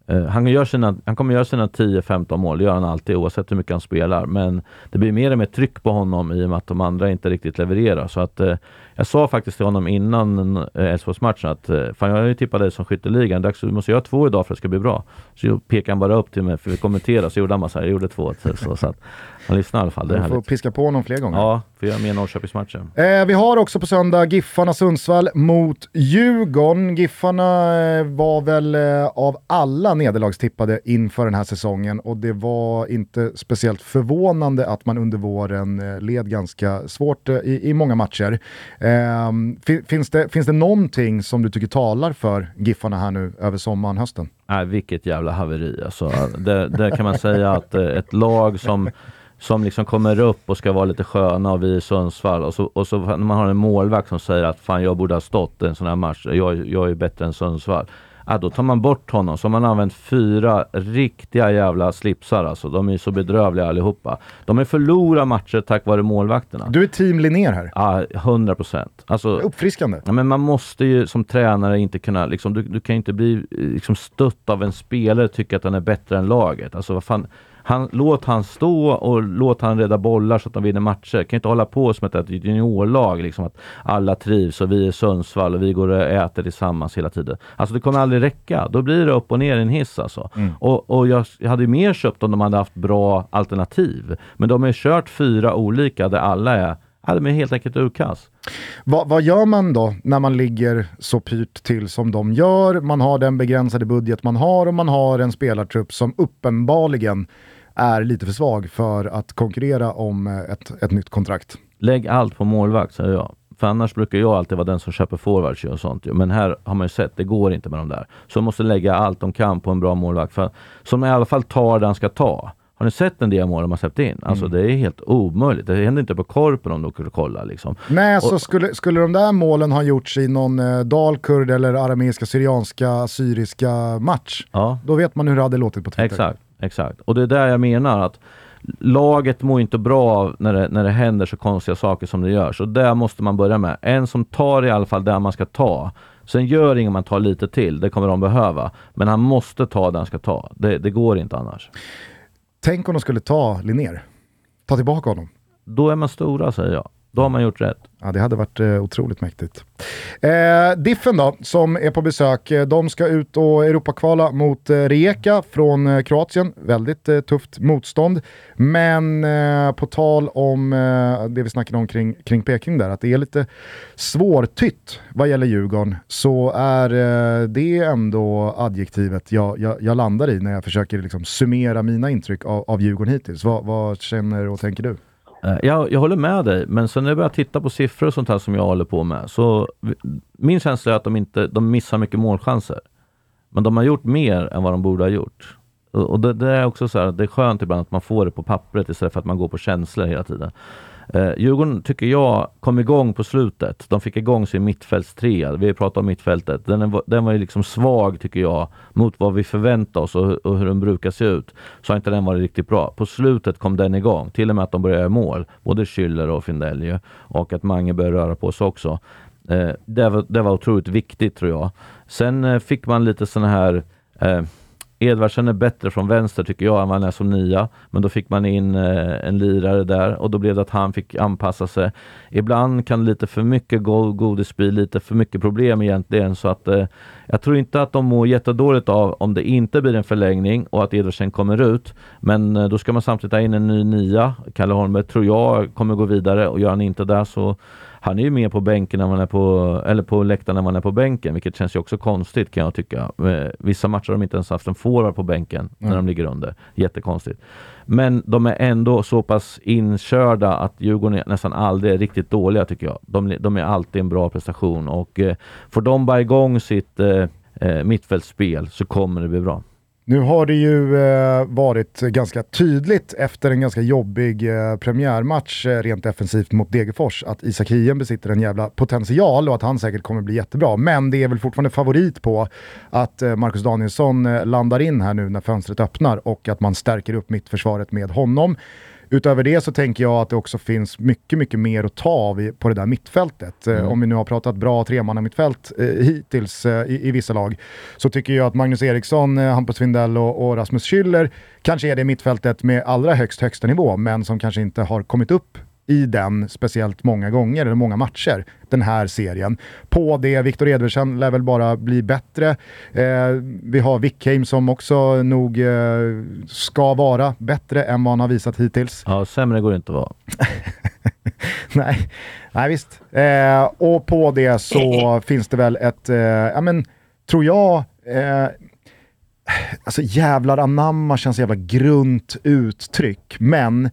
Eh, han, gör sina, han kommer göra sina 10-15 mål. Det gör han alltid oavsett hur mycket han spelar. Men det blir mer och mer tryck på honom i och med att de andra inte riktigt levererar. Så att eh, jag sa faktiskt till honom innan eh, Elfsborgsmatchen att eh, fan jag har ju tippat dig som skytteligan. Dags, du måste göra två idag för att det ska bli bra. Så pekade han bara upp till mig för vi kommenterade så gjorde han bara så här. Jag gjorde två. Så, så, så att han lyssnar i alla fall. Det är Du får härligt. piska på honom fler gånger. Ja, för jag mer Norrköpingsmatcher. Eh, vi har också på söndag Giffarna Sundsvall mot Djurgården. Giffarna eh, var väl eh, av alla nederlagstippade inför den här säsongen och det var inte speciellt förvånande att man under våren eh, led ganska svårt eh, i, i många matcher. Eh, fin, finns, det, finns det någonting som du tycker talar för Giffarna här nu över sommaren, hösten? Nej, vilket jävla haveri alltså. Det, det kan man säga att ett lag som, som liksom kommer upp och ska vara lite sköna och vi i Sundsvall och så, och så när man har en målvakt som säger att fan jag borde ha stått en sån här match, jag, jag är bättre än Sundsvall. Ja, då tar man bort honom. Så har man använt fyra riktiga jävla slipsar alltså. De är så bedrövliga allihopa. De har förlorat matcher tack vare målvakterna. Du är team Linnér här. Ja, 100 procent. Alltså, Uppfriskande. Ja, men man måste ju som tränare inte kunna, liksom, du, du kan ju inte bli liksom, stött av en spelare och tycka att han är bättre än laget. Alltså, vad fan, han, låt han stå och låt han rädda bollar så att de vinner matcher. Kan inte hålla på som ett, ett juniorlag, liksom, att alla trivs och vi är Sundsvall och vi går och äter tillsammans hela tiden. Alltså det kommer aldrig räcka. Då blir det upp och ner i en hiss alltså. Och, och jag, jag hade ju mer köpt om de hade haft bra alternativ. Men de har ju kört fyra olika där alla är, ja, de är helt enkelt urkass. Va, vad gör man då när man ligger så pyrt till som de gör? Man har den begränsade budget man har och man har en spelartrupp som uppenbarligen är lite för svag för att konkurrera om eh, ett, ett nytt kontrakt. Lägg allt på målvakt, säger jag. För annars brukar jag alltid vara den som köper forwards och sånt. Men här har man ju sett, det går inte med de där. Så de måste lägga allt de kan på en bra målvakt. För, som i alla fall tar det han ska ta. Har ni sett en del mål de har släppt in? Alltså det är helt omöjligt. Det händer inte på korpen om du skulle kolla liksom. Nej, så Och- skulle, skulle de där målen ha gjorts i någon eh, dalkurd eller arameiska, syrianska, syriska match, Ja, då vet man hur det hade låtit på Twitter. exakt. Exakt. Och det är där jag menar att laget mår inte bra av när det, när det händer så konstiga saker som det gör. Så där måste man börja med. En som tar i alla fall där man ska ta. Sen gör inget man tar lite till, det kommer de behöva. Men han måste ta där han ska ta. Det, det går inte annars. Tänk om de skulle ta Linnér. Ta tillbaka honom. Då är man stora säger jag. Då har man gjort rätt. Ja, det hade varit eh, otroligt mäktigt. Eh, Diffen då, som är på besök, eh, de ska ut och Europakvala mot eh, Rijeka från eh, Kroatien. Väldigt eh, tufft motstånd. Men eh, på tal om eh, det vi snackade om kring, kring Peking där, att det är lite svårtytt vad gäller Djurgården, så är eh, det ändå adjektivet jag, jag, jag landar i när jag försöker liksom summera mina intryck av, av Djurgården hittills. Va, vad känner och tänker du? Eh, jag, jag håller med dig, men sen när jag börjar titta på siffror och sånt här som jag håller på med, så min känsla är att de inte de missar mycket målchanser. Men de har gjort mer än vad de borde ha gjort. Och och det, det är också så här, det är skönt ibland att man får det på pappret istället för att man går på känslor hela tiden. Eh, Djurgården tycker jag kom igång på slutet. De fick igång sin mittfältstrea. Vi pratar om mittfältet. Den, är, den var ju liksom svag tycker jag mot vad vi förväntar oss och, och hur den brukar se ut. Så har inte den varit riktigt bra. På slutet kom den igång. Till och med att de började göra mål. Både Schüller och Findell. Och att Mange började röra på sig också. Eh, det, var, det var otroligt viktigt tror jag. Sen eh, fick man lite sådana här eh, Edvardsen är bättre från vänster tycker jag än vad han är som nia. Men då fick man in eh, en lirare där och då blev det att han fick anpassa sig. Ibland kan lite för mycket godis bli lite för mycket problem egentligen. Så att eh, jag tror inte att de mår jättedåligt av om det inte blir en förlängning och att Edvardsen kommer ut. Men eh, då ska man samtidigt ha in en ny nia. Kalle Holmberg tror jag kommer gå vidare och gör han inte det så han är ju med på bänken när man är på, eller på läktaren när man är på bänken, vilket känns ju också konstigt kan jag tycka. Eh, vissa matcher har de inte ens haft en forward på bänken när Mm. de ligger under. Jättekonstigt. Men de är ändå så pass inkörda att Djurgården är nästan aldrig är riktigt dåliga tycker jag. De, de är alltid en bra prestation och eh, får de bara igång sitt eh, eh, mittfältsspel så kommer det bli bra. Nu har det ju eh, varit ganska tydligt efter en ganska jobbig eh, premiärmatch eh, rent defensivt mot Degerfors att Isak Hien besitter en jävla potential och att han säkert kommer bli jättebra. Men det är väl fortfarande favorit på att eh, Marcus Danielsson eh, landar in här nu när fönstret öppnar och att man stärker upp mittförsvaret med honom. Utöver det så tänker jag att det också finns mycket, mycket mer att ta av på det där mittfältet. Eh, Om vi nu har pratat bra tremannamittfält eh, hittills eh, i, i vissa lag så tycker jag att Magnus Eriksson, eh, Hampus Findell och, och Rasmus Schüller kanske är det mittfältet med allra högst högsta nivå, men som kanske inte har kommit upp i den speciellt många gånger, eller många matcher, den här serien. På det, Viktor Edvardsen lär väl bara bli bättre. Eh, vi har Wickheim som också nog eh, ska vara bättre än vad han har visat hittills. Ja, sämre går det inte att vara. (laughs) Nej, nej visst. Eh, och på det så (clears throat) finns det väl ett, eh, ja men, tror jag, eh, alltså jävlar anamma känns jävla grunt uttryck, men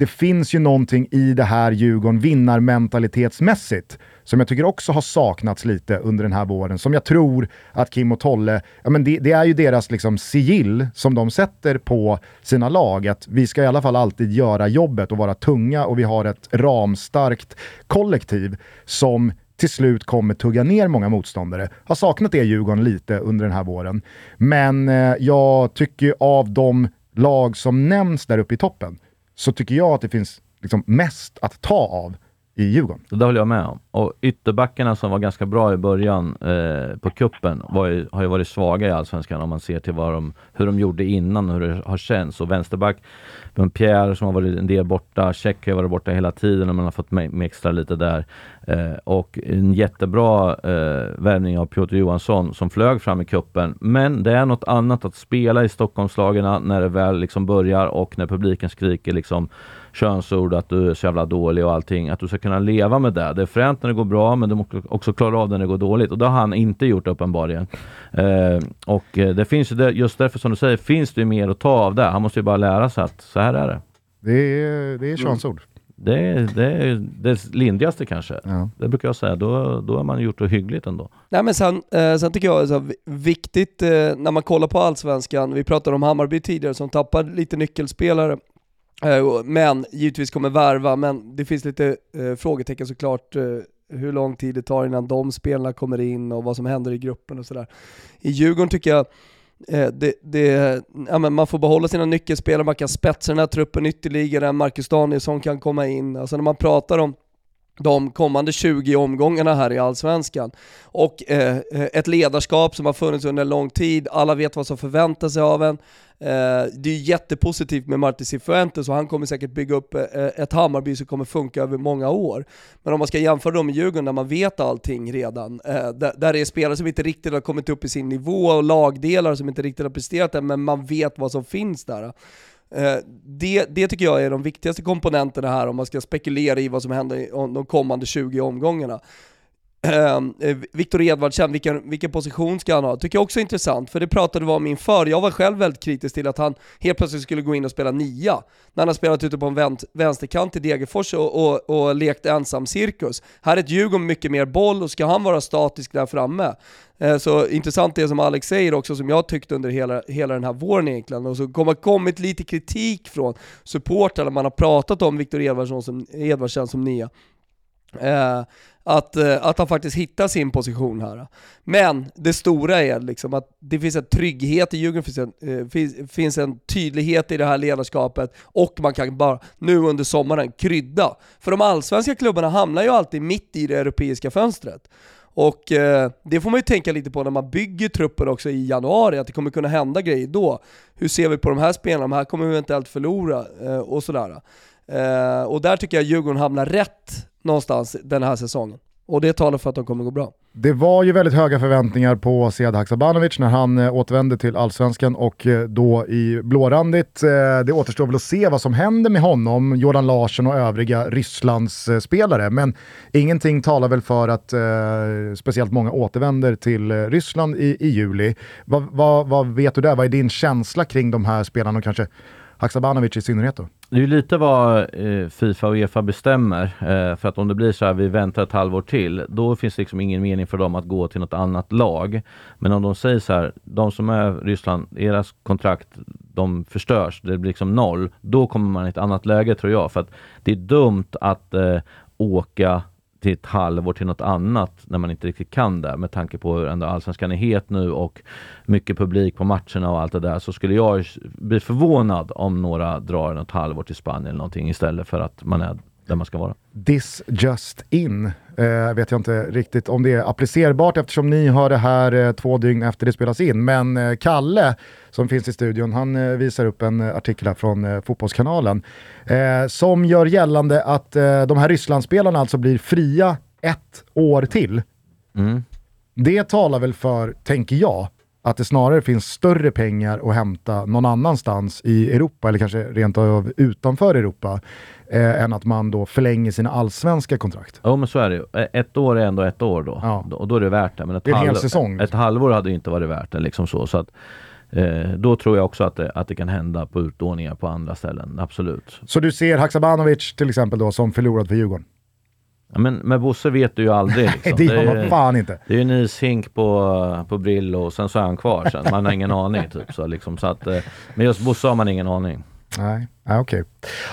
det finns ju någonting i det här Djurgården vinnarmentalitetsmässigt som jag tycker också har saknats lite under den här våren, som jag tror att Kim och Tolle, ja men det, det är ju deras liksom sigill som de sätter på sina lag, att vi ska i alla fall alltid göra jobbet och vara tunga och vi har ett ramstarkt kollektiv som till slut kommer tugga ner många motståndare. Har saknat det Djurgården lite under den här våren. Men eh, jag tycker ju av de lag som nämns där uppe i toppen, så tycker jag att det finns liksom mest att ta av i Djurgården. Det det håller jag med om. Och ytterbackarna som var ganska bra i början eh, på kuppen var ju, har ju varit svaga i Allsvenskan om man ser till vad de, hur de gjorde innan och hur det har känts. Och vänsterback, men Pierre som har varit en del borta, Check har varit borta hela tiden och man har fått me- lite där. Eh, och en jättebra eh, värvning av Piotr Johansson som flög fram i kuppen. Men det är något annat att spela i Stockholmslagen när det väl liksom börjar och när publiken skriker liksom könsord, att du är så jävla dålig och allting. Att du ska kunna leva med det. Det är fränt när det går bra, men du måste också klara av det när det går dåligt. Och det har han inte gjort uppenbarligen. Eh, och eh, det finns ju det, just därför som du säger, finns det ju mer att ta av det. Han måste ju bara lära sig att så här är det. Det är, det är könsord. Det är det, är det lindrigaste kanske. Ja. Det brukar jag säga. Då, då har man gjort det hyggligt ändå. Nej men sen, eh, sen tycker jag att viktigt eh, när man kollar på Allsvenskan, vi pratade om Hammarby tidigare som tappar lite nyckelspelare, Eh, men givetvis kommer värva, men det finns lite eh, frågetecken såklart eh, hur lång tid det tar innan de spelarna kommer in och vad som händer i gruppen och sådär. I Djurgården tycker jag eh, det, det, ja, men man får behålla sina nyckelspelare, man kan spetsa den här truppen ytterligare, Marcus Danielsson kan komma in. Alltså när man pratar om de kommande 20 omgångarna här i Allsvenskan. Och eh, ett ledarskap som har funnits under en lång tid, alla vet vad som förväntas sig av en. Eh, det är jättepositivt med Martin Cifuentes och han kommer säkert bygga upp eh, ett Hammarby som kommer funka över många år. Men om man ska jämföra dem med Djurgården där man vet allting redan, eh, där, där det är spelare som inte riktigt har kommit upp i sin nivå och lagdelar som inte riktigt har presterat än, men man vet vad som finns där. Eh, det, det tycker jag är de viktigaste komponenterna här om man ska spekulera i vad som händer de kommande 20 omgångarna. Ehm, eh, Viktor Edvardsen, vilken, vilken position ska han ha? Tycker jag också är intressant, för det pratade vi om inför. Jag var själv väldigt kritisk till att han helt plötsligt skulle gå in och spela nia, när han har spelat ute på en vänt, vänsterkant i Degerfors och, och, och lekt ensam cirkus. Här är ett Djurgården mycket mer boll och ska han vara statisk där framme? Eh, Så intressant det som Alex säger också, som jag tyckte under hela, hela den här våren egentligen, och så har kommit lite kritik från supportrarna, man har pratat om Viktor Edvardsen som, Edvardsen som nia. Eh, att, eh, att han faktiskt hittar sin position här. Men det stora är liksom att det finns en trygghet i Djurgården, finns en, eh, finns, finns en tydlighet i det här ledarskapet och man kan bara nu under sommaren krydda. För de allsvenska klubbarna hamnar ju alltid mitt i det europeiska fönstret. Och eh, det får man ju tänka lite på när man bygger truppen också i januari, att det kommer kunna hända grejer då. Hur ser vi på de här spelarna? De här kommer vi eventuellt förlora eh, och sådär. Eh, och där tycker jag Djurgården hamnar rätt någonstans den här säsongen. Och det talar för att de kommer gå bra. Det var ju väldigt höga förväntningar på Sead Haksabanovic när han eh, återvände till allsvenskan och eh, då i blårandigt. Eh, det återstår väl att se vad som händer med honom, Jordan Larsson och övriga Rysslands spelare. Men ingenting talar väl för att eh, speciellt många återvänder till Ryssland i, i juli. Vad vad- vad vet du där? Vad är din känsla kring de här spelarna och kanske Haksabanovic i synnerhet då? Det är ju lite vad eh, Fifa och Uefa bestämmer. Eh, för att om det blir så här, vi väntar ett halvår till, då finns det liksom ingen mening för dem att gå till något annat lag. Men om de säger så här, de som är Ryssland, deras kontrakt, de förstörs, det blir liksom noll. Då kommer man i ett annat läge tror jag. För att det är dumt att eh, åka till ett halvår till något annat när man inte riktigt kan det med tanke på hur ändå allsvenskan är het nu och mycket publik på matcherna och allt det där så skulle jag bli förvånad om några drar något halvår till Spanien eller någonting istället för att man är där man ska vara. This just in. Eh, vet jag inte riktigt om det är applicerbart eftersom ni hör det här eh, två dygn efter det spelas in. Men eh, Kalle som finns i studion, han eh, visar upp en eh, artikel här från eh, Fotbollskanalen som gör gällande att de här Rysslandsspelarna alltså blir fria ett år till. Mm. Det talar väl för, tänker jag, att det snarare finns större pengar att hämta någon annanstans i Europa, eller kanske rent av utanför Europa, eh, än att man då förlänger sina allsvenska kontrakt. Jo men så är det ju. E- Ett år är ändå ett år då. Ja. Och då är det värt det. Men ett, Det är en hel säsong, liksom. ett halvår hade ju inte varit värt det liksom så. så att, eh, då tror jag också att det, att det kan hända på utlåningar på andra ställen. Absolut. Så du ser Haksabanovic till exempel då som förlorad för Djurgården? Ja, men med Bosse vet du ju aldrig. (laughs) Liksom. det gör är- man fan inte. Det är ju en ishink på, på Brillo och sen så är han kvar sen. Man har ingen aning typ. Så liksom, så att, eh, men just Bosse har man ingen aning. Nej, okej.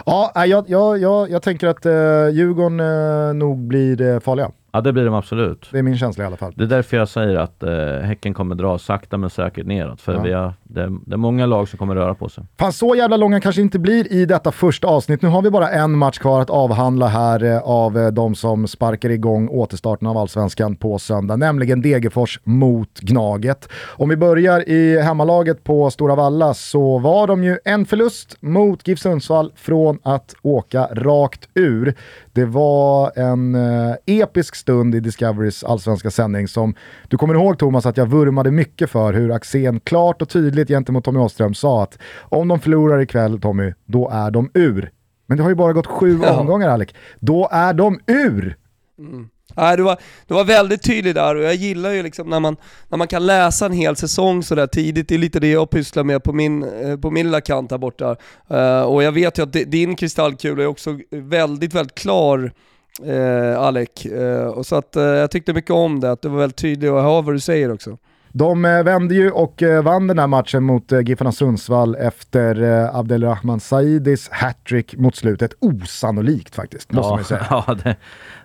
Ja, nej, jag, jag, jag, jag tänker att eh, Djurgården eh, nog blir eh, farliga. Ja det blir de absolut. Det är min känsla i alla fall. Det är därför jag säger att eh, Häcken kommer dra sakta men säkert neråt. För Ja. vi har, det, är, det är många lag som kommer röra på sig. Fan, så jävla långa kanske inte blir i detta första avsnitt. Nu har vi bara en match kvar att avhandla här eh, av eh, de som sparkar igång återstarten av Allsvenskan på söndag, nämligen Degerfors mot Gnaget. Om vi börjar i hemmalaget på Stora Valla så var de ju en förlust mot GIF Sundsvall från att åka rakt ur. Det var en eh, episk stund i Discoverys allsvenska sändning som du kommer ihåg Thomas att jag vurmade mycket för hur Axén klart och tydligt gentemot Tommy Åström sa att om de förlorar ikväll Tommy, då är de ur. Men det har ju bara gått sju Ja. omgångar Alec. Då är de ur! Nej, du var, du var väldigt tydlig där och jag gillar ju liksom när man, när man kan läsa en hel säsong sådär tidigt, det är lite det jag pysslar med på min, eh, på min lilla kant här borta. Uh, och jag vet ju att din kristallkula är också väldigt, väldigt klar uh, Alec. Uh, och så att jag tyckte mycket om det, att du var väldigt tydlig och jag hör vad du säger också. De eh, vände ju och eh, vann den här matchen mot eh, Giffarna Sundsvall efter Abdelrahman Saidis hattrick mot slutet. Osannolikt faktiskt, måste man ju säga. (laughs) ja, det,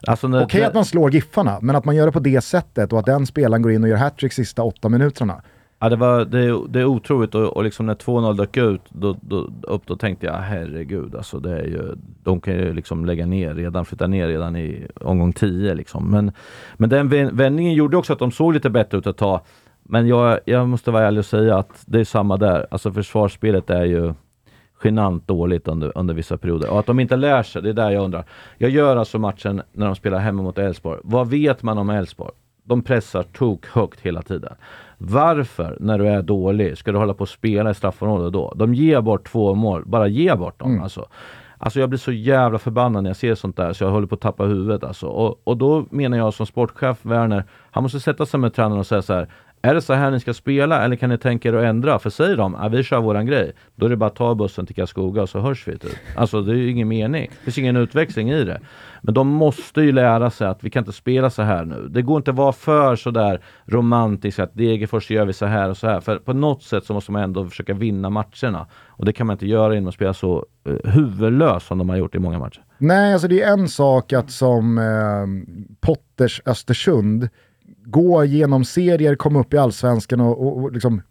alltså Okej att man slår Giffarna, men att man gör det på det sättet och att den spelaren går in och gör hattrick sista åtta minuterna. Ja, det, var, det, är- det är otroligt och, och liksom när 2-0 dök ut då, då, upp, då tänkte jag herregud alltså det är ju, de kan ju liksom lägga ner redan, flytta ner redan i omgång 10 liksom. Men, men den vä- vändningen gjorde också att de såg lite bättre ut ett tag. Men jag, jag måste vara ärlig och säga att det är samma där. Alltså försvarsspelet är ju genant dåligt under, under vissa perioder. Och att de inte lär sig, det är där jag undrar. Jag gör alltså matchen när de spelar hemma mot Elfsborg. Vad vet man om Elfsborg? De pressar tok högt hela tiden. Varför, när du är dålig, ska du hålla på att spela i straffområdet då? De ger bort två mål, bara ge bort dem. Alltså. Alltså jag blir så jävla förbannad när jag ser sånt där så jag håller på att tappa huvudet alltså. Och, och då menar jag som sportchef Werner, han måste sätta sig med tränaren och säga så här. Är det så här ni ska spela eller kan ni tänka er att ändra? För säger de att vi kör våran grej, då är det bara att ta bussen till Karlskoga och så hörs vi. Typ. Alltså det är ju ingen mening. Det finns ingen utväxling i det. Men de måste ju lära sig att vi kan inte spela så här nu. Det går inte att vara för sådär romantisk att Degerfors gör vi så här och så här. För på något sätt så måste man ändå försöka vinna matcherna. Och det kan man inte göra genom att spela så eh, huvudlöst som de har gjort i många matcher. Nej, alltså det är en sak att som eh, Potters Östersund gå genom serier, komma upp i allsvenskan och, och, och liksom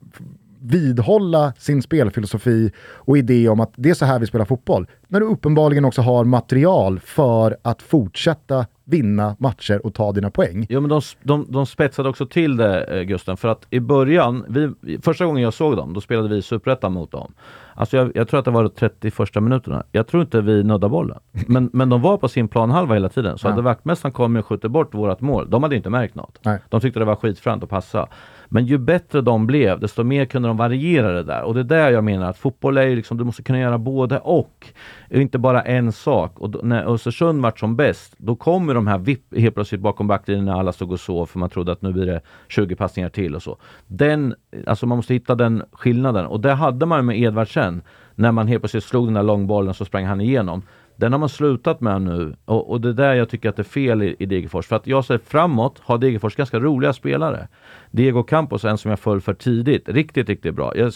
vidhålla sin spelfilosofi och idé om att det är så här vi spelar fotboll. När du uppenbarligen också har material för att fortsätta vinna matcher och ta dina poäng. Jo men de, de, de spetsade också till det eh, Gusten, för att i början, vi, första gången jag såg dem, då spelade vi Superettan mot dem. Alltså jag, jag tror att det var de 31 minuterna. Jag tror inte vi nuddade bollen. Men, men de var på sin planhalva hela tiden. Så Ja. hade vaktmästaren kommit och skjutit bort vårt mål, de hade inte märkt något. Nej. De tyckte det var skitfränt att passa. Men ju bättre de blev, desto mer kunde de variera det där. Och det är där jag menar att fotboll är ju liksom, du måste kunna göra både och. Inte bara en sak. Och då, när Östersund vart som bäst, då kommer de här vipp helt plötsligt bakom backlinjen när alla stod och sov för man trodde att nu blir det 20 passningar till och så. Den, alltså man måste hitta den skillnaden. Och det hade man med Edvardsen. När man helt plötsligt slog den där långbollen så sprang han igenom. Den har man slutat med nu och, och det är där jag tycker att det är fel i, i Degerfors. För att jag ser framåt har Degerfors ganska roliga spelare. Diego Campos är en som jag föll för tidigt. Riktigt, riktigt bra. Jag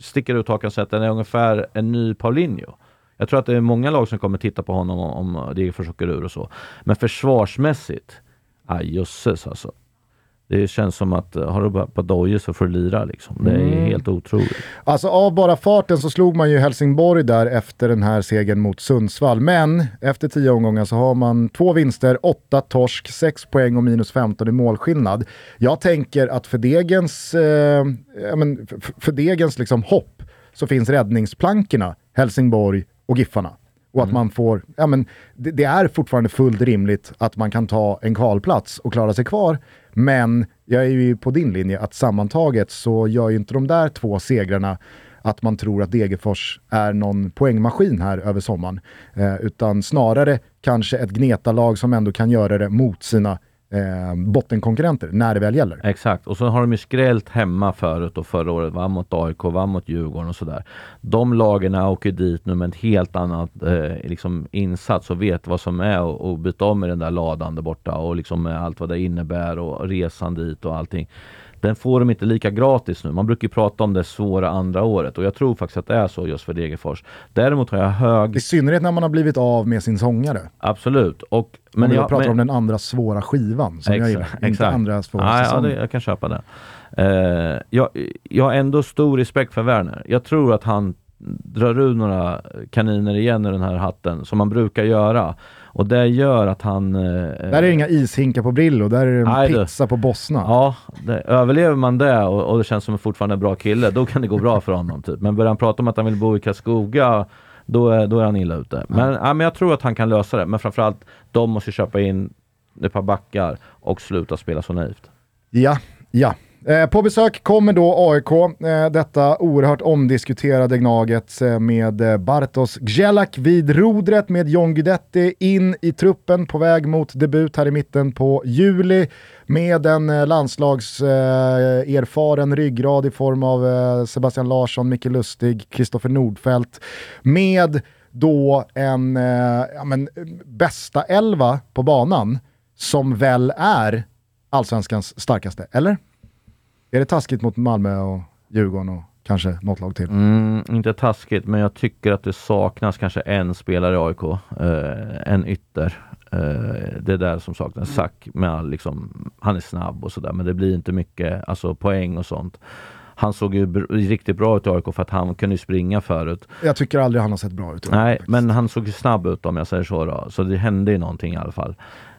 sticker ut hakan och säger att den är ungefär en ny Paulinho. Jag tror att det är många lag som kommer titta på honom om, om Degerfors åker ur och så. Men försvarsmässigt, aj jösses alltså. Det känns som att eh, har du bara på dojor så får du lira liksom. Det är Mm. helt otroligt. Alltså av bara farten så slog man ju Helsingborg där efter den här segern mot Sundsvall. Men efter tio omgångar så har man två vinster, åtta torsk, sex poäng och minus 15 i målskillnad. Jag tänker att för Degens, eh, men för, för Degens liksom hopp så finns räddningsplankorna Helsingborg och Giffarna. Och att man får, ja men det, det är fortfarande fullt rimligt att man kan ta en kvalplats och klara sig kvar. Men jag är ju på din linje att sammantaget så gör ju inte de där två segrarna att man tror att Degerfors är någon poängmaskin här över sommaren. Eh, utan snarare kanske ett gnetalag som ändå kan göra det mot sina eh, bottenkonkurrenter när det väl gäller. Exakt, och så har de ju skrällt hemma förut och förra året, vann mot AIK, vann mot Djurgården och sådär. De lagen åker dit nu med en helt annan eh, liksom insats och vet vad som är och, och byta om i den där ladan där borta och liksom med allt vad det innebär och resan dit och allting. Den får de inte lika gratis nu. Man brukar ju prata om det svåra andra året och jag tror faktiskt att det är så just för Degerfors. Däremot har jag hög, I synnerhet när man har blivit av med sin sångare. absolut. Och, Men jag jag- pratar men- om den andra svåra skivan som jag gillar. Inte andra svåra ja, ja, det, jag kan köpa det. Eh, jag, jag har ändå stor respekt för Werner. Jag tror att han drar ur några kaniner igen i den här hatten, som man brukar göra. Och det gör att han... Eh, Där är det inga ishinkar på Brillo, där är det en Nej, du. pizza på Bosna. Ja, det, överlever man det och, och det känns som en fortfarande bra kille, då kan det gå bra för honom. Typ. Men börjar han prata om att han vill bo i Karlskoga, då är, då är han illa ute. Men, ja, men jag tror att han kan lösa det. Men framförallt, de måste köpa in ett par backar och sluta spela så naivt. Ja, ja. Eh, på besök kommer då AIK, eh, detta oerhört omdiskuterade Gnaget eh, med Bartos Gjelak vid rodret med John Guidetti in i truppen på väg mot debut här i mitten på juli med en landslagserfaren ryggrad i form av Sebastian Larsson, Micke Lustig, Kristoffer Nordfeldt med då en ja, men, bästa elva på banan som väl är allsvenskans starkaste, eller? Är det taskigt mot Malmö och Djurgården och kanske något lag till? Mm, inte taskigt, men jag tycker att det saknas kanske en spelare i AIK. Eh, en ytter. Eh, det är där som saknas. Sack med liksom, han är snabb och sådär, men det blir inte mycket alltså, poäng och sånt. Han såg ju riktigt bra ut i AIK för att han kunde springa förut. Jag tycker aldrig han har sett bra ut. Nej, faktiskt. men han såg snabb ut om jag säger så. Då. Så det hände ju någonting i alla fall.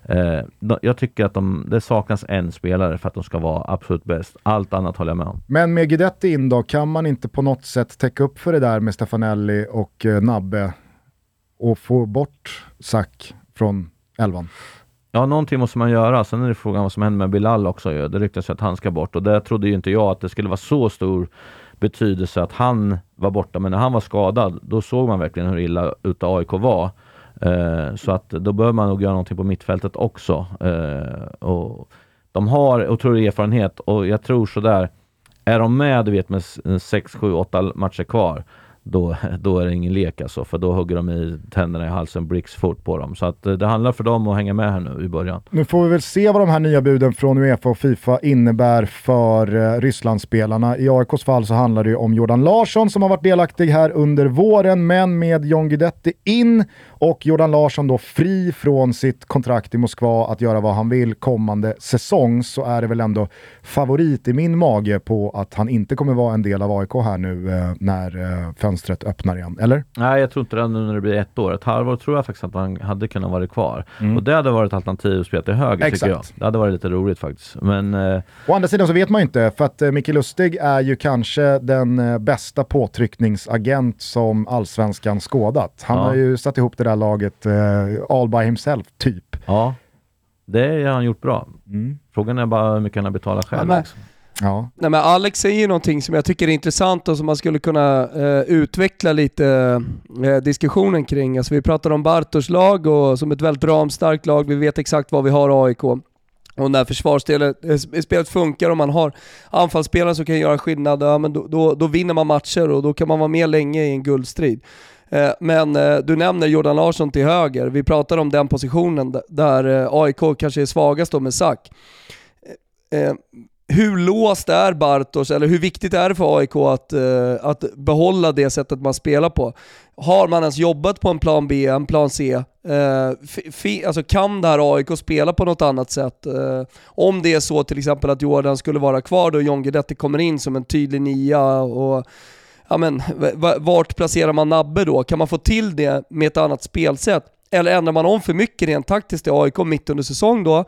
Eh, jag tycker att de, det saknas en spelare för att de ska vara absolut bäst. Allt annat håller jag med om. Men med Guidetti in då, kan man inte på något sätt täcka upp för det där med Stefanelli och eh, Nabbe och få bort Sack från elvan? Ja, någonting måste man göra. Sen är det frågan vad som händer med Bilal också. Ju. Det ryktas ju att han ska bort och det trodde ju inte jag att det skulle vara så stor betydelse att han var borta. Men när han var skadad, då såg man verkligen hur illa ute AIK var. Eh, så att då behöver man nog göra någonting på mittfältet också. Eh, och de har otrolig erfarenhet och jag tror sådär, är de med du vet med 6, 7, 8 matcher kvar, då, (laughs) då är det ingen lek alltså, för då hugger de i tänderna i halsen bricks fort på dem. Så att eh, det handlar för dem att hänga med här nu i början. Nu får vi väl se vad de här nya buden från Uefa och Fifa innebär för eh, Rysslandsspelarna. I AIKs fall så handlar det ju om Jordan Larsson som har varit delaktig här under våren, men med John Guidetti in och Jordan Larsson då fri från sitt kontrakt i Moskva att göra vad han vill kommande säsong så är det väl ändå favorit i min mage på att han inte kommer vara en del av AIK här nu eh, när eh, fönstret öppnar igen, eller? Nej, jag tror inte det nu när det blir ett år. Ett halvår tror jag faktiskt att han hade kunnat vara kvar. Och det hade varit ett alternativ att spela till höger tycker jag. Exakt. Det hade varit lite roligt faktiskt. Men eh, Å andra sidan så vet man ju inte, för att eh, Micke Lustig är ju kanske den eh, bästa påtryckningsagent som allsvenskan skådat. Han Ja. har ju satt ihop det där laget eh, all by himself, typ. ja, det har han gjort bra. Mm. Frågan är bara hur mycket han har betalat själv. Ja. Ja. Nej men Alex säger ju någonting som jag tycker är intressant och som man skulle kunna eh, utveckla lite eh, diskussionen kring. Alltså vi pratar om Bartos lag och som ett väldigt ramstarkt lag, vi vet exakt vad vi har AIK. Och när försvarsspelet eh, spelet funkar och man har anfallsspelare som kan göra skillnad, ja, men då, då, då vinner man matcher och då kan man vara med länge i en guldstrid. Eh, men eh, du nämner Jordan Larsson till höger, vi pratar om den positionen där eh, AIK kanske är svagast då med Sack. Hur låst är Bartos, eller hur viktigt är det för AIK att, att behålla det sättet man spelar på? Har man ens jobbat på en plan B, en plan C? Alltså kan det här AIK spela på något annat sätt? Om det är så till exempel att Jordan skulle vara kvar då John Guidetti kommer in som en tydlig nia och ja men, vart placerar man Nabbe då? Kan man få till det med ett annat spelsätt? Eller ändrar man om för mycket rent taktiskt i AIK mitt under säsong då? Eh,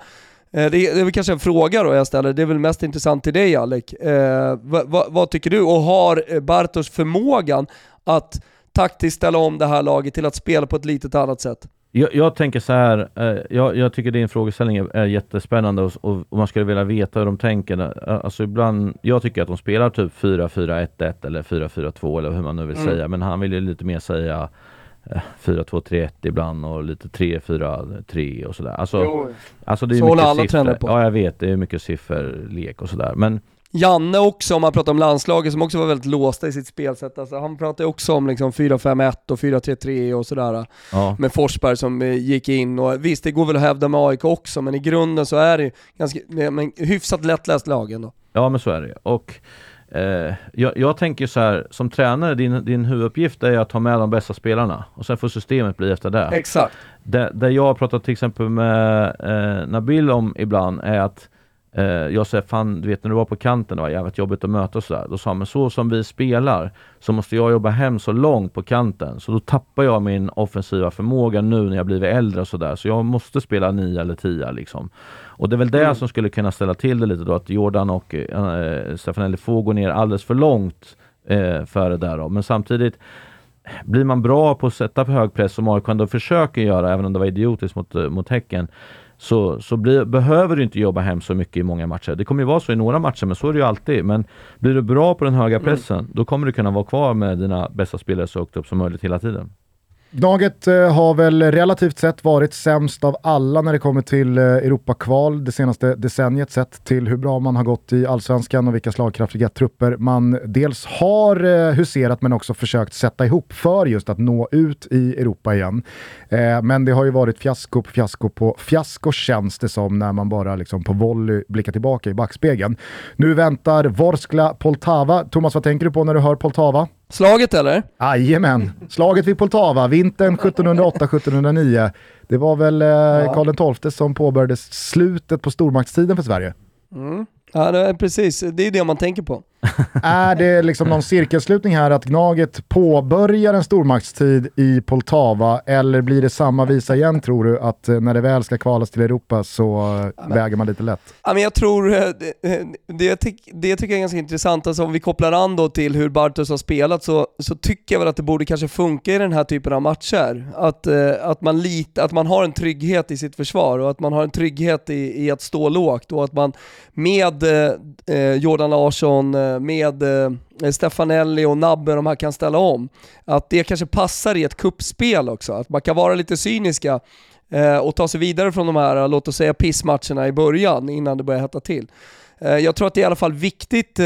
det är, det är väl kanske en fråga då jag ställer, det är väl mest intressant till dig Alec. Eh, vad, vad, vad tycker du? Och har eh, Bartos förmågan att taktiskt ställa om det här laget till att spela på ett litet annat sätt? Jag, jag tänker så här, eh, jag, jag tycker din frågeställning är, jättespännande och, och, man skulle vilja veta hur de tänker. Eh, Alltså ibland, jag tycker att de spelar typ 4-4-1-1 eller 4-4-2 eller hur man nu vill Mm. säga, men han vill ju lite mer säga eh, 4-2-3-1 ibland och lite 3-4-3 och sådär. Alltså, alltså det är Så håller mycket alla siffror. på. Ja, jag vet, det är mycket sifferlek och sådär. Men Janne också, om man pratar om landslaget, som också var väldigt låsta i sitt spelsätt. Alltså, han pratade också om liksom 4-5-1 och 4-3-3 och sådär. ja, Med Forsberg som eh, gick in och visst, det går väl att hävda med AIK också, men i grunden så är det ganska, men hyfsat lättläst lag ändå. Ja men så är det Och eh, jag, jag tänker så här, som tränare, din, din huvuduppgift är att ta med de bästa spelarna och sen får systemet bli efter det. Exakt. Det, det jag har pratat till exempel med eh, Nabil om ibland är att eh, jag säger fan, du vet när du var på kanten det var jävligt jobbigt att möta och sådär. Då sa han, men så som vi spelar så måste jag jobba hem så långt på kanten. Så då tappar jag min offensiva förmåga nu när jag blivit äldre och sådär. Så jag måste spela 9 eller 10 liksom. Och det är väl det som skulle kunna ställa till det lite då, att Jordan och eh, Stefanelli får gå ner alldeles för långt eh, för det där då. Men samtidigt blir man bra på att sätta för hög press som AIK ändå försöker göra, även om det var idiotiskt mot, eh, mot Häcken, så, så blir, behöver du inte jobba hem så mycket i många matcher. Det kommer ju vara så i några matcher, men så är det ju alltid. Men blir du bra på den höga pressen, då kommer du kunna vara kvar med dina bästa spelare så högt upp som möjligt hela tiden. Gnaget eh, har väl relativt sett varit sämst av alla när det kommer till eh, Europakval det senaste decenniet sett till hur bra man har gått i allsvenskan och vilka slagkraftiga trupper man dels har eh, huserat men också försökt sätta ihop för just att nå ut i Europa igen. Men det har ju varit fiasko på fiasko på fiasko känns det som när man bara liksom på volley blickar tillbaka i backspegeln. Nu väntar Vorskla Poltava. Thomas, vad tänker du på när du hör Poltava? Slaget eller? Jajamän, slaget vid Poltava, vintern 1708-1709. Det var väl eh, Karl XII som påbörjade slutet på stormaktstiden för Sverige. Ja, det är precis. Det är det man tänker på. (laughs) Är det liksom någon cirkelslutning här att Gnaget påbörjar en stormaktstid i Poltava eller blir det samma visa igen tror du att eh, när det väl ska kvalas till Europa så eh, väger man lite lätt? Ja, men jag tror, eh, det, det, tyck- det tycker jag är ganska intressant, alltså om vi kopplar an då till hur Bartos har spelat så, så tycker jag väl att det borde kanske funka i den här typen av matcher. Att, att, man lit, att man har en trygghet i sitt försvar och att man har en trygghet i, i att stå lågt och att man med eh, Jordan Larsson, Eh, med eh, Stefanelli och Nabbe de här kan ställa om. Att det kanske passar i ett kuppspel också, att man kan vara lite cyniska eh, och ta sig vidare från de här, låt oss säga pissmatcherna i början innan det börjar hetta till. Jag tror att det är i alla fall viktigt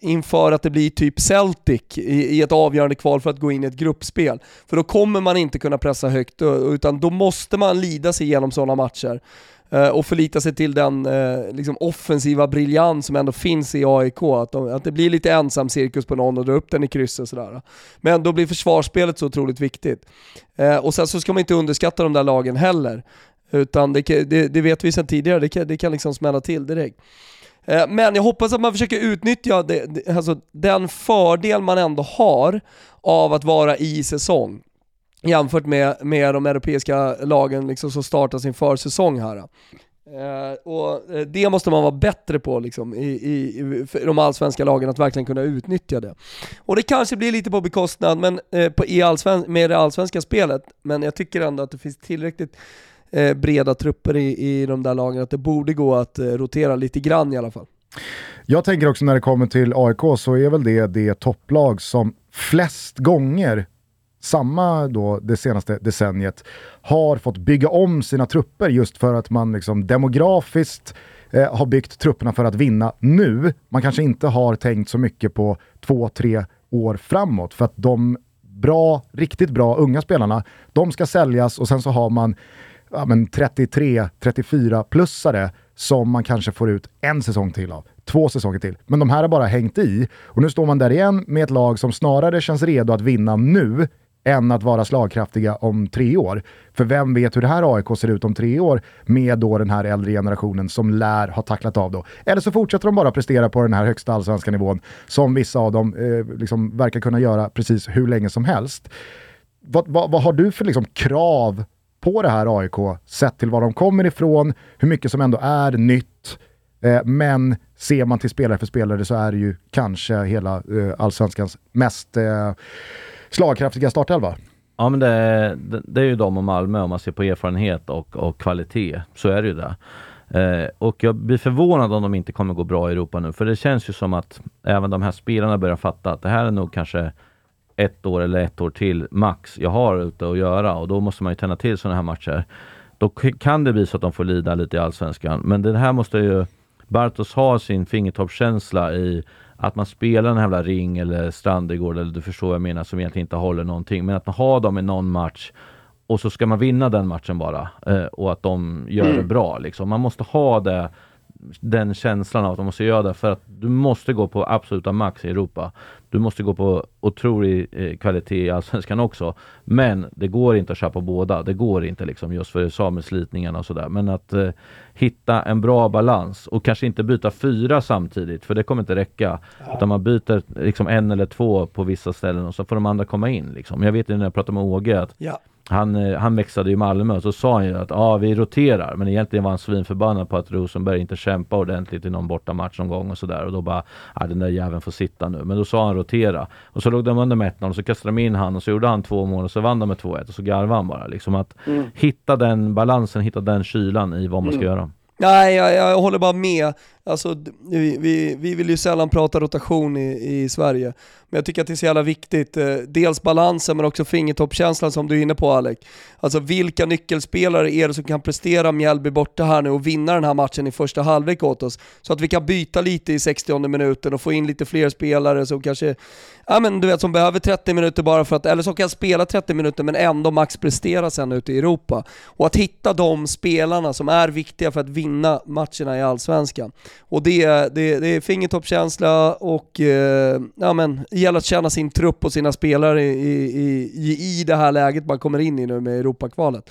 inför att det blir typ Celtic i, ett avgörande kval för att gå in i ett gruppspel. För då kommer man inte kunna pressa högt, utan då måste man lida sig igenom sådana matcher. Eh, och förlita sig till den eh, liksom offensiva briljans som ändå finns i AIK. Att, de, att det blir lite ensam cirkus på någon och dra upp den i krysset och sådär. Men då blir försvarsspelet så otroligt viktigt. Eh, och sen så ska man inte underskatta de där lagen heller. Utan det, det, det vet vi sedan tidigare, det kan, det kan liksom smälla till direkt. Men jag hoppas att man försöker utnyttja det, alltså den fördel man ändå har av att vara i säsong jämfört med, med de europeiska lagen liksom som startar sin försäsong här. Uh, och eh, det måste man vara bättre på liksom, i, i, i de allsvenska lagen, att verkligen kunna utnyttja det. Och det kanske blir lite på bekostnad men, uh, på, i allsven, med det allsvenska spelet, men jag tycker ändå att det finns tillräckligt breda trupper i, i de där lagen att det borde gå att rotera lite grann i alla fall. Jag tänker också när det kommer till AIK så är väl det det topplag som flest gånger, samma då det senaste decenniet, har fått bygga om sina trupper just för att man liksom demografiskt eh, har byggt trupperna för att vinna nu. Man kanske inte har tänkt så mycket på två, tre år framåt för att de bra, riktigt bra unga spelarna, de ska säljas och sen så har man ja, men 33-34-plussare som man kanske får ut en säsong till av. Två säsonger till. Men de här har bara hängt i. Och nu står man där igen med ett lag som snarare känns redo att vinna nu än att vara slagkraftiga om tre år. För vem vet hur det här AIK ser ut om tre år med då den här äldre generationen som lär ha tacklat av då. Eller så fortsätter de bara prestera på den här högsta allsvenska nivån som vissa av dem eh, liksom verkar kunna göra precis hur länge som helst. Vad, vad, vad har du för liksom krav på det här AIK, sett till var de kommer ifrån, hur mycket som ändå är nytt. Eh, men ser man till spelare för spelare så är det ju kanske hela eh, allsvenskans mest eh, slagkraftiga startelva. Ja men det, det, det är ju de och Malmö om man ser på erfarenhet och, och kvalitet. Så är det ju det. Eh, och jag blir förvånad om de inte kommer gå bra i Europa nu. För det känns ju som att även de här spelarna börjar fatta att det här är nog kanske ett år eller ett år till max jag har ute att göra och då måste man ju tända till sådana här matcher. Då kan det bli så att de får lida lite i Allsvenskan. Men det här måste ju Bartos ha sin fingertoppskänsla i att man spelar en jävla ring eller Strandegård eller du förstår vad jag menar som egentligen inte håller någonting. Men att man har dem i någon match och så ska man vinna den matchen bara eh, och att de gör det bra liksom. Man måste ha det den känslan av att de måste göra det för att du måste gå på absoluta max i Europa. Du måste gå på otrolig eh, kvalitet i Allsvenskan också. Men det går inte att köra på båda. Det går inte liksom just för sameslitningarna och sådär. Men att eh, hitta en bra balans och kanske inte byta fyra samtidigt för det kommer inte räcka. Utan man byter liksom en eller två på vissa ställen och så får de andra komma in. Liksom. Jag vet ju när jag pratade med Åge att Ja. Han, eh, han växlade i Malmö och så sa han ju att ja, vi roterar. Men egentligen var han svinförbannad på att Rosenberg inte kämpade ordentligt i någon bortamatch någon gång och sådär. Och då bara, ja den där jäveln får sitta nu. Men då sa han rotera. Och så låg de under med 1-0 och så kastade de in han och så gjorde han två mål och så vann de med 2-1 och så garvade han bara. Liksom att hitta den balansen, hitta den kylan i vad man ska göra. Nej, jag, jag håller bara med. Alltså, vi, vi, vi vill ju sällan prata rotation i, i Sverige, men jag tycker att det är så jävla viktigt. Eh, dels balansen men också fingertoppskänslan som du är inne på Alec. Alltså vilka nyckelspelare är det som kan prestera Mjällby borta här nu och vinna den här matchen i första halvlek åt oss? Så att vi kan byta lite i 60 minuten och få in lite fler spelare som kanske, ja men du vet som behöver 30 minuter bara för att, eller som kan spela 30 minuter men ändå max prestera sen ute i Europa. Och att hitta de spelarna som är viktiga för att vinna matcherna i Allsvenskan. Och det, det, det är fingertoppskänsla och eh, ja, men, det gäller att känna sin trupp och sina spelare i, i, i, i det här läget man kommer in i nu med Europakvalet.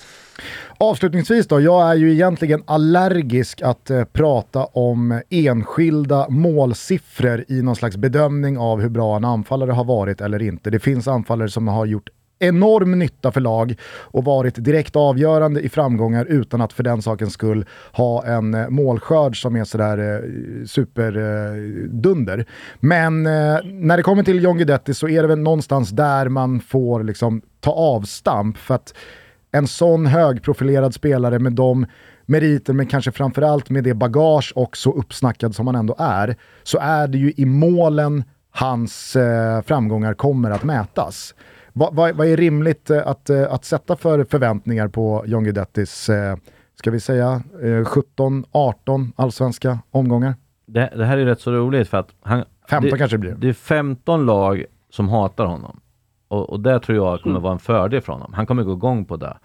Avslutningsvis då, jag är ju egentligen allergisk att eh, prata om enskilda målsiffror i någon slags bedömning av hur bra en anfallare har varit eller inte. Det finns anfallare som har gjort enorm nytta för lag och varit direkt avgörande i framgångar utan att för den sakens skull ha en eh, målskörd som är sådär eh, superdunder. Eh, men eh, när det kommer till John Guidetti så är det väl någonstans där man får liksom ta avstamp för att en sån högprofilerad spelare med de meriter, men kanske framförallt med det bagage och så uppsnackad som han ändå är, så är det ju i målen hans eh, framgångar kommer att mätas. Va, va, vad är rimligt eh, att, eh, att sätta för förväntningar på John Guidettis, eh, ska vi säga eh, 17, 18 allsvenska omgångar? Det, det här är rätt så roligt för att han, 15 det, kanske det blir. det är 15 lag som hatar honom. Och, och det tror jag Mm. kommer vara en fördel för honom. Han kommer gå igång på det.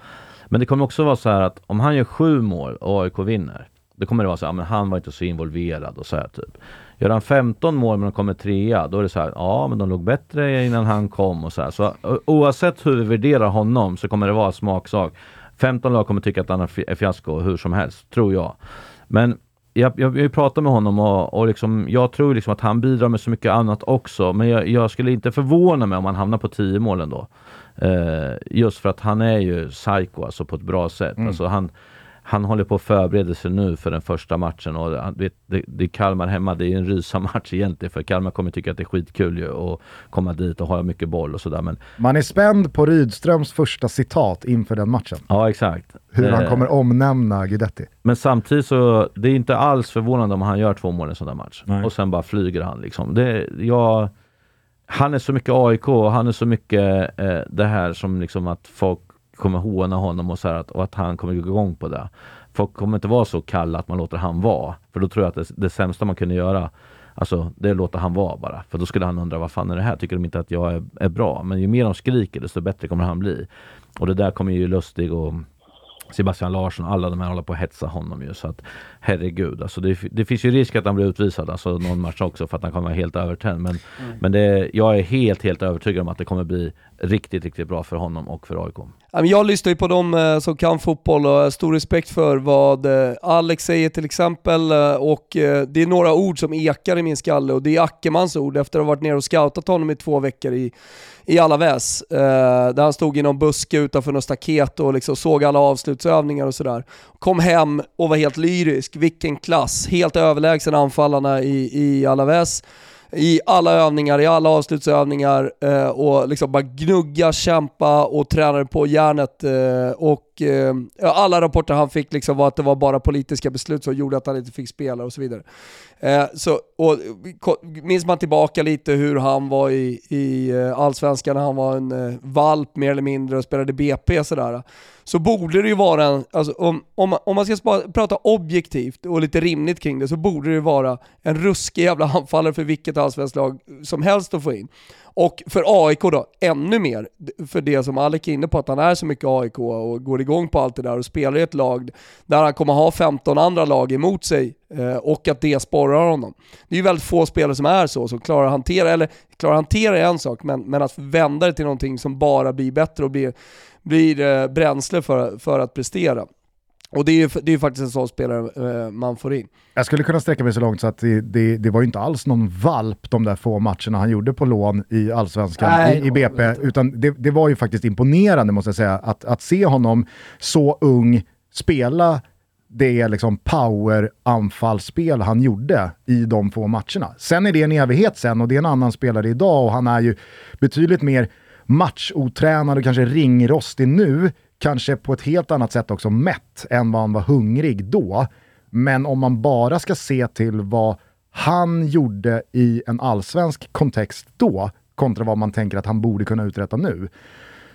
Men det kommer också vara så här att om han gör sju mål och AIK vinner, då kommer det vara så här, men han var inte så involverad och så här typ. Gör han 15 mål men de kommer trea, då är det så här, ja men de låg bättre innan han kom och så här. Så o- oavsett hur vi värderar honom så kommer det vara smaksak. 15 lag kommer tycka att han är fiasko hur som helst, tror jag. Men jag, jag, jag pratar med honom och, och liksom, jag tror liksom att han bidrar med så mycket annat också. Men jag, jag skulle inte förvåna mig om han hamnar på 10 mål ändå. Eh, just för att han är ju psycho alltså på ett bra sätt. Mm. Alltså han, han håller på att förbereda sig nu för den första matchen och han- vet, det, det är Kalmar hemma, det är en rysa-match egentligen för Kalmar kommer tycka att det är skitkul ju att komma dit och ha mycket boll och sådär men Man är spänd på Rydströms första citat inför den matchen. ja exakt. Hur han Eh, kommer omnämna Guidetti. Men samtidigt så, det är inte alls förvånande om han gör två mål i en sån där match. Nej. Och sen bara flyger han liksom. Det, jag, han är så mycket AIK och han är så mycket eh, det här som liksom att folk kommer håna honom och så här att, och att han kommer gå igång på det. Folk kommer inte vara så kalla att man låter han vara. För då tror jag att det, det sämsta man kunde göra Alltså det är att låta han vara bara. För då skulle han undra vad fan är det här? Tycker de inte att jag är, är bra? Men ju mer de skriker desto bättre kommer han bli. Och det där kommer ju Lustig och Sebastian Larsson, alla de här håller på att hetsa honom ju. Så att herregud, alltså det, det finns ju risk att han blir utvisad alltså någon match också för att han kommer vara helt övertänd. Men, men det, jag är helt, helt övertygad om att det kommer bli riktigt, riktigt bra för honom och för AIK. Jag lyssnar ju på dem eh, som kan fotboll och har stor respekt för vad eh, Alex säger till exempel eh, och eh, det är några ord som ekar i min skalle och det är Ackermans ord efter att ha varit nere och scoutat honom i två veckor i, i Alaves. Eh, där han stod i någon buske utanför något staket och liksom såg alla avslutsövningar och sådär. Kom hem och var helt lyrisk, vilken klass, helt överlägsen anfallarna i, i Alaves i alla övningar, i alla avslutsövningar eh, och liksom bara gnugga, kämpa och tränade på järnet. Eh, och eh, alla rapporter han fick liksom var att det var bara politiska beslut som gjorde att han inte fick spela och så vidare. Eh, så, och, minns man tillbaka lite hur han var i, i eh, Allsvenskan när han var en eh, valp mer eller mindre och spelade BP sådär. Så borde det ju vara en, alltså, om, om, man- om man ska prata objektivt och lite rimligt kring det så borde det ju vara en ruskig jävla anfallare för vilket allsvenskt lag som helst att få in. Och för AIK då, ännu mer, för det som Alec är inne på, att han är så mycket AIK och går igång på allt det där och spelar i ett lag där han kommer ha 15 andra lag emot sig eh, och att det sporrar honom. Det är ju väldigt få spelare som är så, som klarar att hantera, eller klarar att hantera är en sak, men, men att vända det till någonting som bara blir bättre och blir, blir eh, bränsle för, för att prestera. Och det är ju det är faktiskt en sån spelare eh, man får in. Jag skulle kunna sträcka mig så långt så att det, det, det var ju inte alls någon valp de där få matcherna han gjorde på lån i Allsvenskan, Nej, i, i BP, utan det, det var ju faktiskt imponerande måste jag säga, att, att se honom så ung spela det liksom power-anfallsspel han gjorde i de få matcherna. Sen är det en evighet sen och det är en annan spelare idag och han är ju betydligt mer matchotränad och kanske ringrostig nu, kanske på ett helt annat sätt också mätt än vad han var hungrig då. Men om man bara ska se till vad han gjorde i en allsvensk kontext då, kontra vad man tänker att han borde kunna uträtta nu,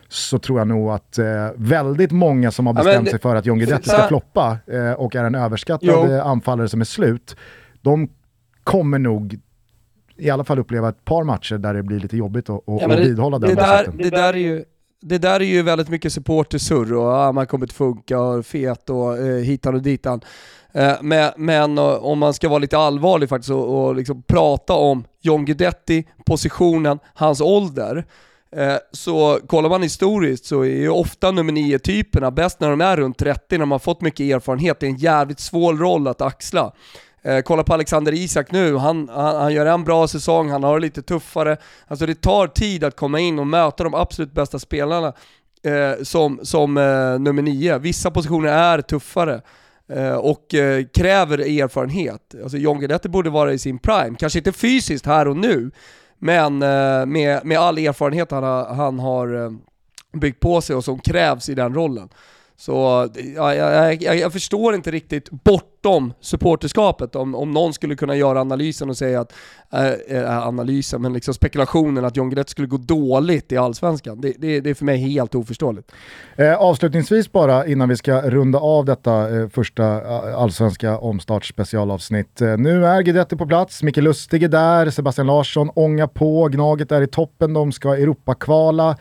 så tror jag nog att eh, väldigt många som har bestämt det- sig för att John Guidetti ska floppa eh, och är en överskattad Jo. anfallare som är slut, de kommer nog i alla fall uppleva ett par matcher där det blir lite jobbigt att, att, Ja, att vidhålla den det där, det där är ju det där är ju väldigt mycket supportersurr och ah, man kommer inte funka och fet och eh, hitan och ditan. Eh, men men eh, om man ska vara lite allvarlig faktiskt och, och liksom prata om John Guidetti, positionen, hans ålder. Eh, så kollar man historiskt så är ju ofta nummer 9-typerna bäst när de är runt 30, när de har fått mycket erfarenhet. Det är en jävligt svår roll att axla. Eh, kolla på Alexander Isak nu, han, han, han gör en bra säsong, han har det lite tuffare. Alltså det tar tid att komma in och möta de absolut bästa spelarna eh, som, som eh, nummer nio. Vissa positioner är tuffare eh, och eh, kräver erfarenhet. Alltså John Guidetti borde vara i sin prime, kanske inte fysiskt här och nu, men eh, med, med all erfarenhet han har, han har eh, byggt på sig och som krävs i den rollen. Så ja, jag, jag, jag förstår inte riktigt bortom supporterskapet om, om någon skulle kunna göra analysen och säga att, äh, analysen, men liksom spekulationen att John Guidetti skulle gå dåligt i Allsvenskan. Det, det, det är för mig helt oförståeligt. Eh, avslutningsvis bara innan vi ska runda av detta eh, första allsvenska omstartsspecialavsnitt. Eh, nu är Guidetti på plats, Micke Lustig är där, Sebastian Larsson ångar på, Gnaget är i toppen, de ska Europakvala.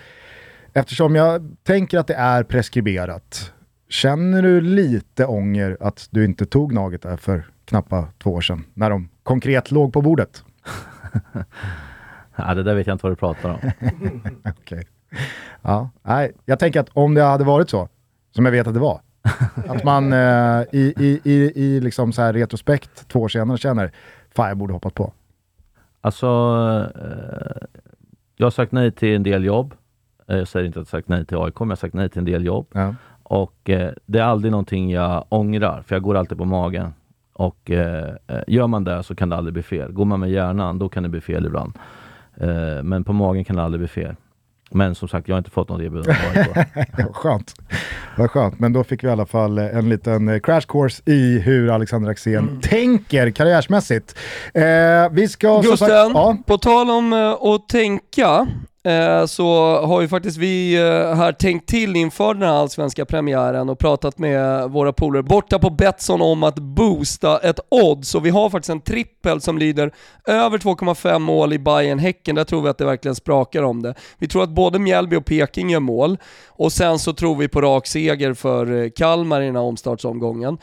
Eftersom jag tänker att det är preskriberat, känner du lite ånger att du inte tog Gnaget där för knappa två år sedan, när de konkret låg på bordet? (laughs) Ja, det där vet jag inte vad du pratar om. (laughs) Okej. Ja, nej, jag tänker att om det hade varit så, som jag vet att det var, (laughs) Att man eh, i, i, i, i liksom så här retrospekt två år senare känner, fan jag borde hoppat på. Alltså, eh, jag har sagt nej till en del jobb. Eh, Jag säger inte att jag sagt nej till AIK, men jag har sagt nej till en del jobb. Ja. Och eh, det är aldrig någonting jag ångrar, för jag går alltid på magen. Och eh, eh, gör man det så kan det aldrig bli fel. Går man med hjärnan, då kan det bli fel ibland. Eh, men på magen kan det aldrig bli fel. Men som sagt, jag har inte fått något erbjudande (laughs) skönt. Vad skönt, men då fick vi i alla fall eh, en liten crash course i hur Alexander Axén tänker karriärsmässigt. Eh, vi ska... Gusten, sagt- ja, på tal om att tänka, Eh, så har ju faktiskt vi eh, här tänkt till inför den här allsvenska premiären och pratat med våra polare borta på Betsson om att boosta ett odds. Och vi har faktiskt en trippel som lyder över 2,5 mål i Bayern häcken Där tror vi att det verkligen sprakar om det. Vi tror att både Mjällby och Peking gör mål och sen så tror vi på rak seger för eh, Kalmar i den här omstartsomgången.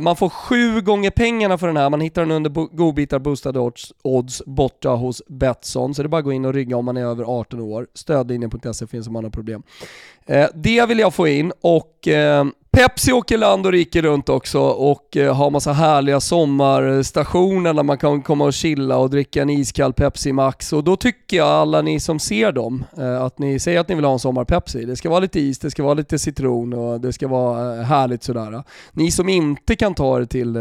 Man får sju gånger pengarna för den här, man hittar den under godbitar boostade odds, odds borta hos Betsson, så det är bara att gå in och rygga om man är över 18 18 år. Stödlinjen.se finns om man har problem. Eh, det vill jag få in och eh, Pepsi åker land och rike runt också och eh, har massa härliga sommarstationer där man kan komma och chilla och dricka en iskall Pepsi Max och då tycker jag alla ni som ser dem eh, att ni säger att ni vill ha en sommar-Pepsi. Det ska vara lite is, det ska vara lite citron och det ska vara eh, härligt sådär. Ni som inte kan ta er till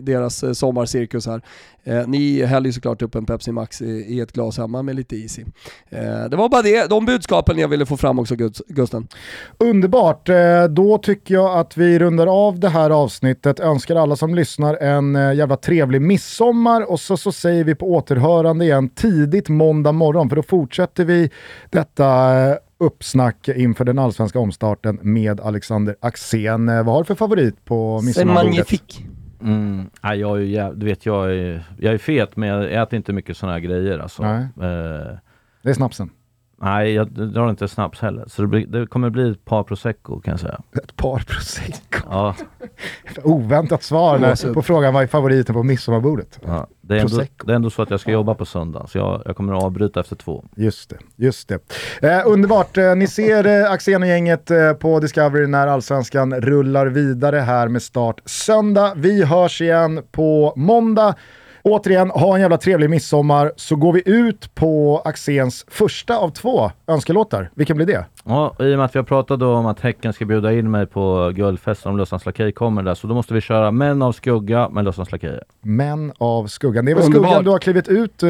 deras sommarcirkus här, ni häller ju såklart upp en Pepsi Max i, ett glas hemma med lite is i. Det var bara det, de budskapen jag ville få fram också Gusten. Underbart, då tycker jag att vi rundar av det här avsnittet. Önskar alla som lyssnar en eh, jävla trevlig midsommar och så, så säger vi på återhörande igen tidigt måndag morgon för då fortsätter vi detta eh, uppsnack inför den allsvenska omstarten med Alexander Axén. Eh, Vad har du för favorit på midsommarbordet? Mm. Nej, jag är ju jäv... du vet, jag är, jag är fet men jag äter inte mycket sådana här grejer alltså. Nej. Eh, Det är snapsen. Nej, jag drar inte snaps heller. Så det, blir, det kommer bli ett par prosecco kan jag säga. Ett par prosecco. Ja, (laughs) Oväntat svar när, på frågan vad är favoriten på midsommarbordet. ja. Det, är ändå, det är ändå så att jag ska jobba på söndag, så jag, jag kommer att avbryta efter två. Just det, just det. Eh, underbart, eh, ni ser eh, Axén och gänget eh, på Discovery när allsvenskan rullar vidare här med start söndag. Vi hörs igen på måndag. Återigen, ha en jävla trevlig midsommar så går vi ut på Axéns första av två önskelåtar. Vilken blir det? Ja, i och med att vi har pratat om att Häcken ska bjuda in mig på guldfesten om Lussans Lakej kommer där, så då måste vi köra Män av skugga med Lussans Lakejer. Män av skuggan. Det är väl skuggan du har klivit ut eh,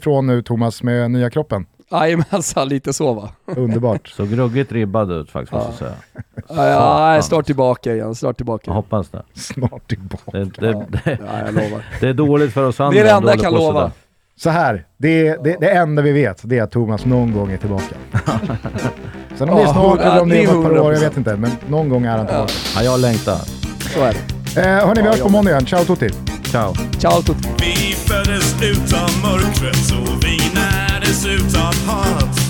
från nu Thomas med nya kroppen. Jajamensan, lite så va? Underbart. Så gruggigt ribbad ut faktiskt måste jag säga. Ja, ja, snart tillbaka igen, snart Jag tillbaka. hoppas det. Snart tillbaka. Det, det, det, Ja, jag lovar. det är dåligt för oss andra. Det är det om enda jag håller kan på lova. sådär. Så här, det, det, det enda vi vet det är att Thomas någon gång är tillbaka. (laughs) Sen om det är Ja, snart eller om det är om ett par år, jag 100%. vet inte. Men någon gång är han tillbaka. Ja, jag längtar. Så är det. Eh, hörni, vi hörs på måndag igen. Ciao Tutti! Ciao. Ciao Tutti. Vi föddes utav mörkret och vi närdes utav hat.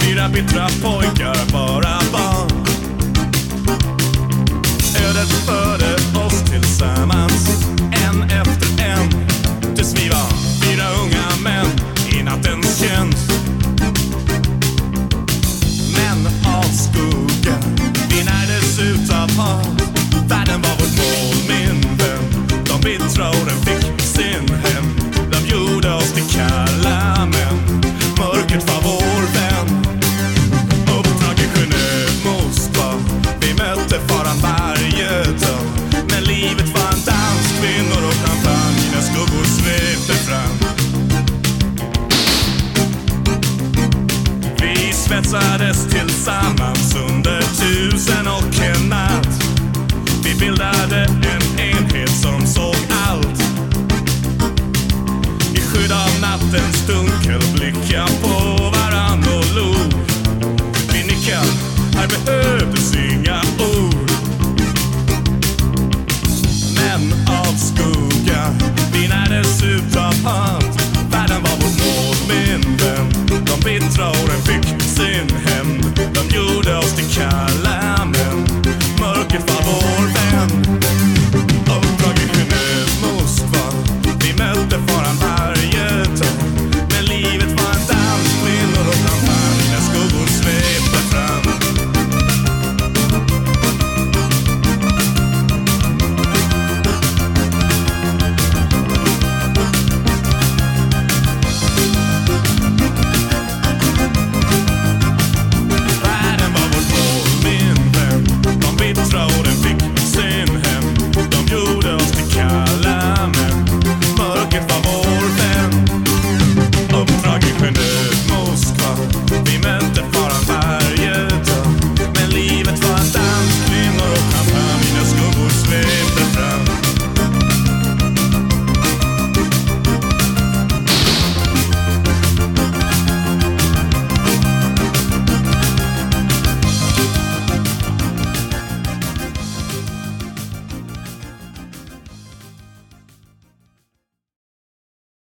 Fyra bittra pojkar, bara barn. Ödet förde oss tillsammans, en efter en. Tills vi var fyra unga män i nattens tjänst. Män av skugga, vi närdes utav hat. Världen var vän. De bittra orden fick sin hämnd. De gjorde oss till kalla män. Mörkret var vår vän. Uppdrag i Genève, Moskva. Vi mötte faran varje dag. Men livet var en dans, kvinnor och champagne när skuggor svepte fram. Vi svetsades tillsammans under tusen och en natt. Vi bildade dunkel blicka på varann och lo. Vi nickar, här behövdes inga ord. Män av skugga, vi närdes utav hand. Världen var vår mål, min vän. De bittra åren fick sin hämnd. De gjorde oss till kalla män. Mörkret var vår vän.